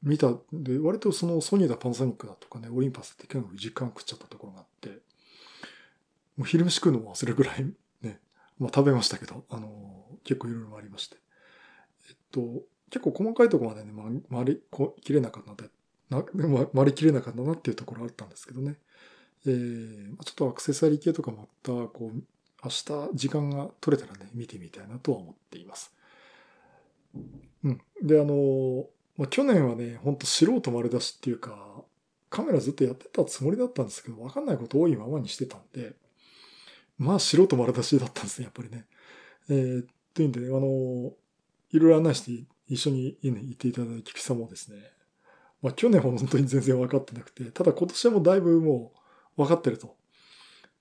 [SPEAKER 1] 見たで、割とそのソニーだパナソニックだとかね、オリンパスって結構実感食っちゃったところがあって、もう昼飯食うのも忘れるぐらい、まあ食べましたけど、あの、結構いろいろありまして。えっと、結構細かいところまでね、回りきれなかったので、な回りきれなかったなっていうところあったんですけどね。えー、ちょっとアクセサリー系とかまた、こう、明日時間が取れたらね、見てみたいなとは思っています。うん。で、あの、まあ、去年はね、ほんと素人丸出しっていうか、カメラずっとやってたつもりだったんですけど、わかんないこと多いままにしてたんで、まあ素人丸出しだったんですね、やっぱりね。えー、というんでね、あの、いろいろ案内して一緒に、ね、行っていただいた菊さんもですね、まあ去年は本当に全然分かってなくて、ただ今年はもうだいぶもう分かってると。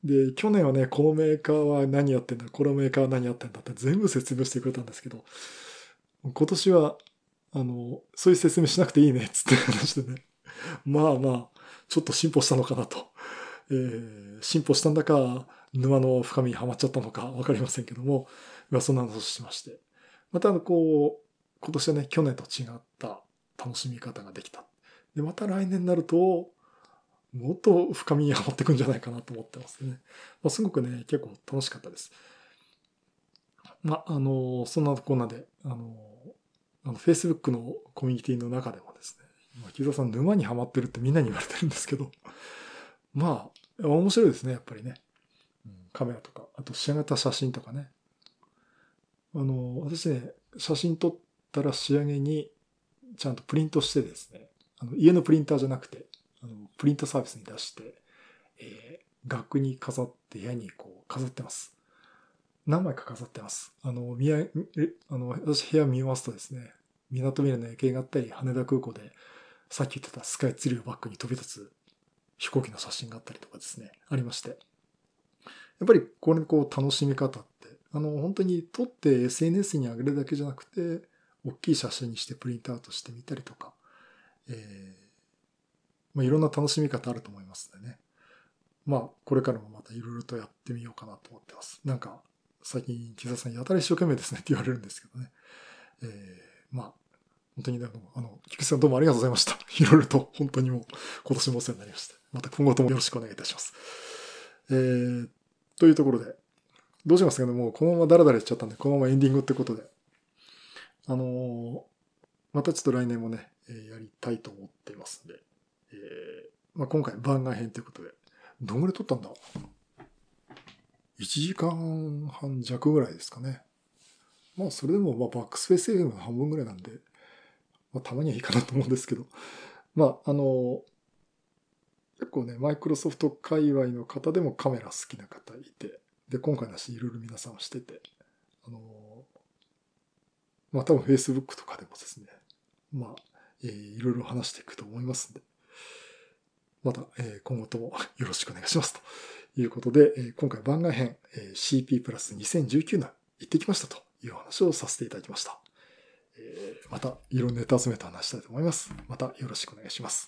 [SPEAKER 1] で、去年はね、このメーカーは何やってんだ、このメーカーは何やってんだって全部説明してくれたんですけど、今年は、あの、そういう説明しなくていいね、つって 話してね。まあまあ、ちょっと進歩したのかなと。えー、進歩したんだか、沼の深みにはまっちゃったのかわかりませんけども、まあそんな話をしまして。またこう、今年はね、去年と違った楽しみ方ができた。で、また来年になると、もっと深みにはまっていくんじゃないかなと思ってますね。まあ、すごくね、結構楽しかったです。まあ、あの、そんなこんなで、あの、あの、Facebook のコミュニティの中でもですね、今、木澤さん沼にはまってるってみんなに言われてるんですけど、まあ、面白いですね、やっぱりね。カメラとか、あと仕上げた写真とかね。あの、私ね、写真撮ったら仕上げにちゃんとプリントしてですね、あの家のプリンターじゃなくて、あのプリントサービスに出して、えー、額に飾って部屋にこう飾ってます。何枚か飾ってます。あの、宮、あの、私部屋見ますとですね、港未来の夜景があったり、羽田空港で、さっき言ってたスカイツリーをバックに飛び立つ飛行機の写真があったりとかですね、ありまして。やっぱりこれこう楽しみ方って、あの、本当に撮って SNS に上げるだけじゃなくて、大きい写真にしてプリントアウトしてみたりとか、えー、まあ、いろんな楽しみ方あると思いますんでね。まあ、これからもまたいろいろとやってみようかなと思ってます。なんか、最近、木澤さんやたら一生懸命ですねって言われるんですけどね。えー、まあ、本当にね、あの、菊池さんどうもありがとうございました。いろいろと本当にもう今年もお世話になりました。また今後ともよろしくお願いいたします。えー、というところで、どうしますかねもうこのままダラダラしちゃったんで、このままエンディングってことで。あのー、またちょっと来年もね、えー、やりたいと思っていますんで、えー、まあ、今回番外編ということで、どんぐらい撮ったんだ ?1 時間半弱ぐらいですかね。まあ、それでも、まあ、バックスペース FM の半分ぐらいなんで、まあ、たまにはいいかなと思うんですけど、まあ、あの、結構ね、マイクロソフト界隈の方でもカメラ好きな方いて、で、今回の話いろいろ皆さんしてて、あの、まあ多分 Facebook とかでもですね、まあ、えー、いろいろ話していくと思いますんで、また、えー、今後ともよろしくお願いしますということで、えー、今回番外編、えー、CP プラス2019年行ってきましたという話をさせていただきました。えー、またいろんなネタ集めと話したいと思います。またよろしくお願いします。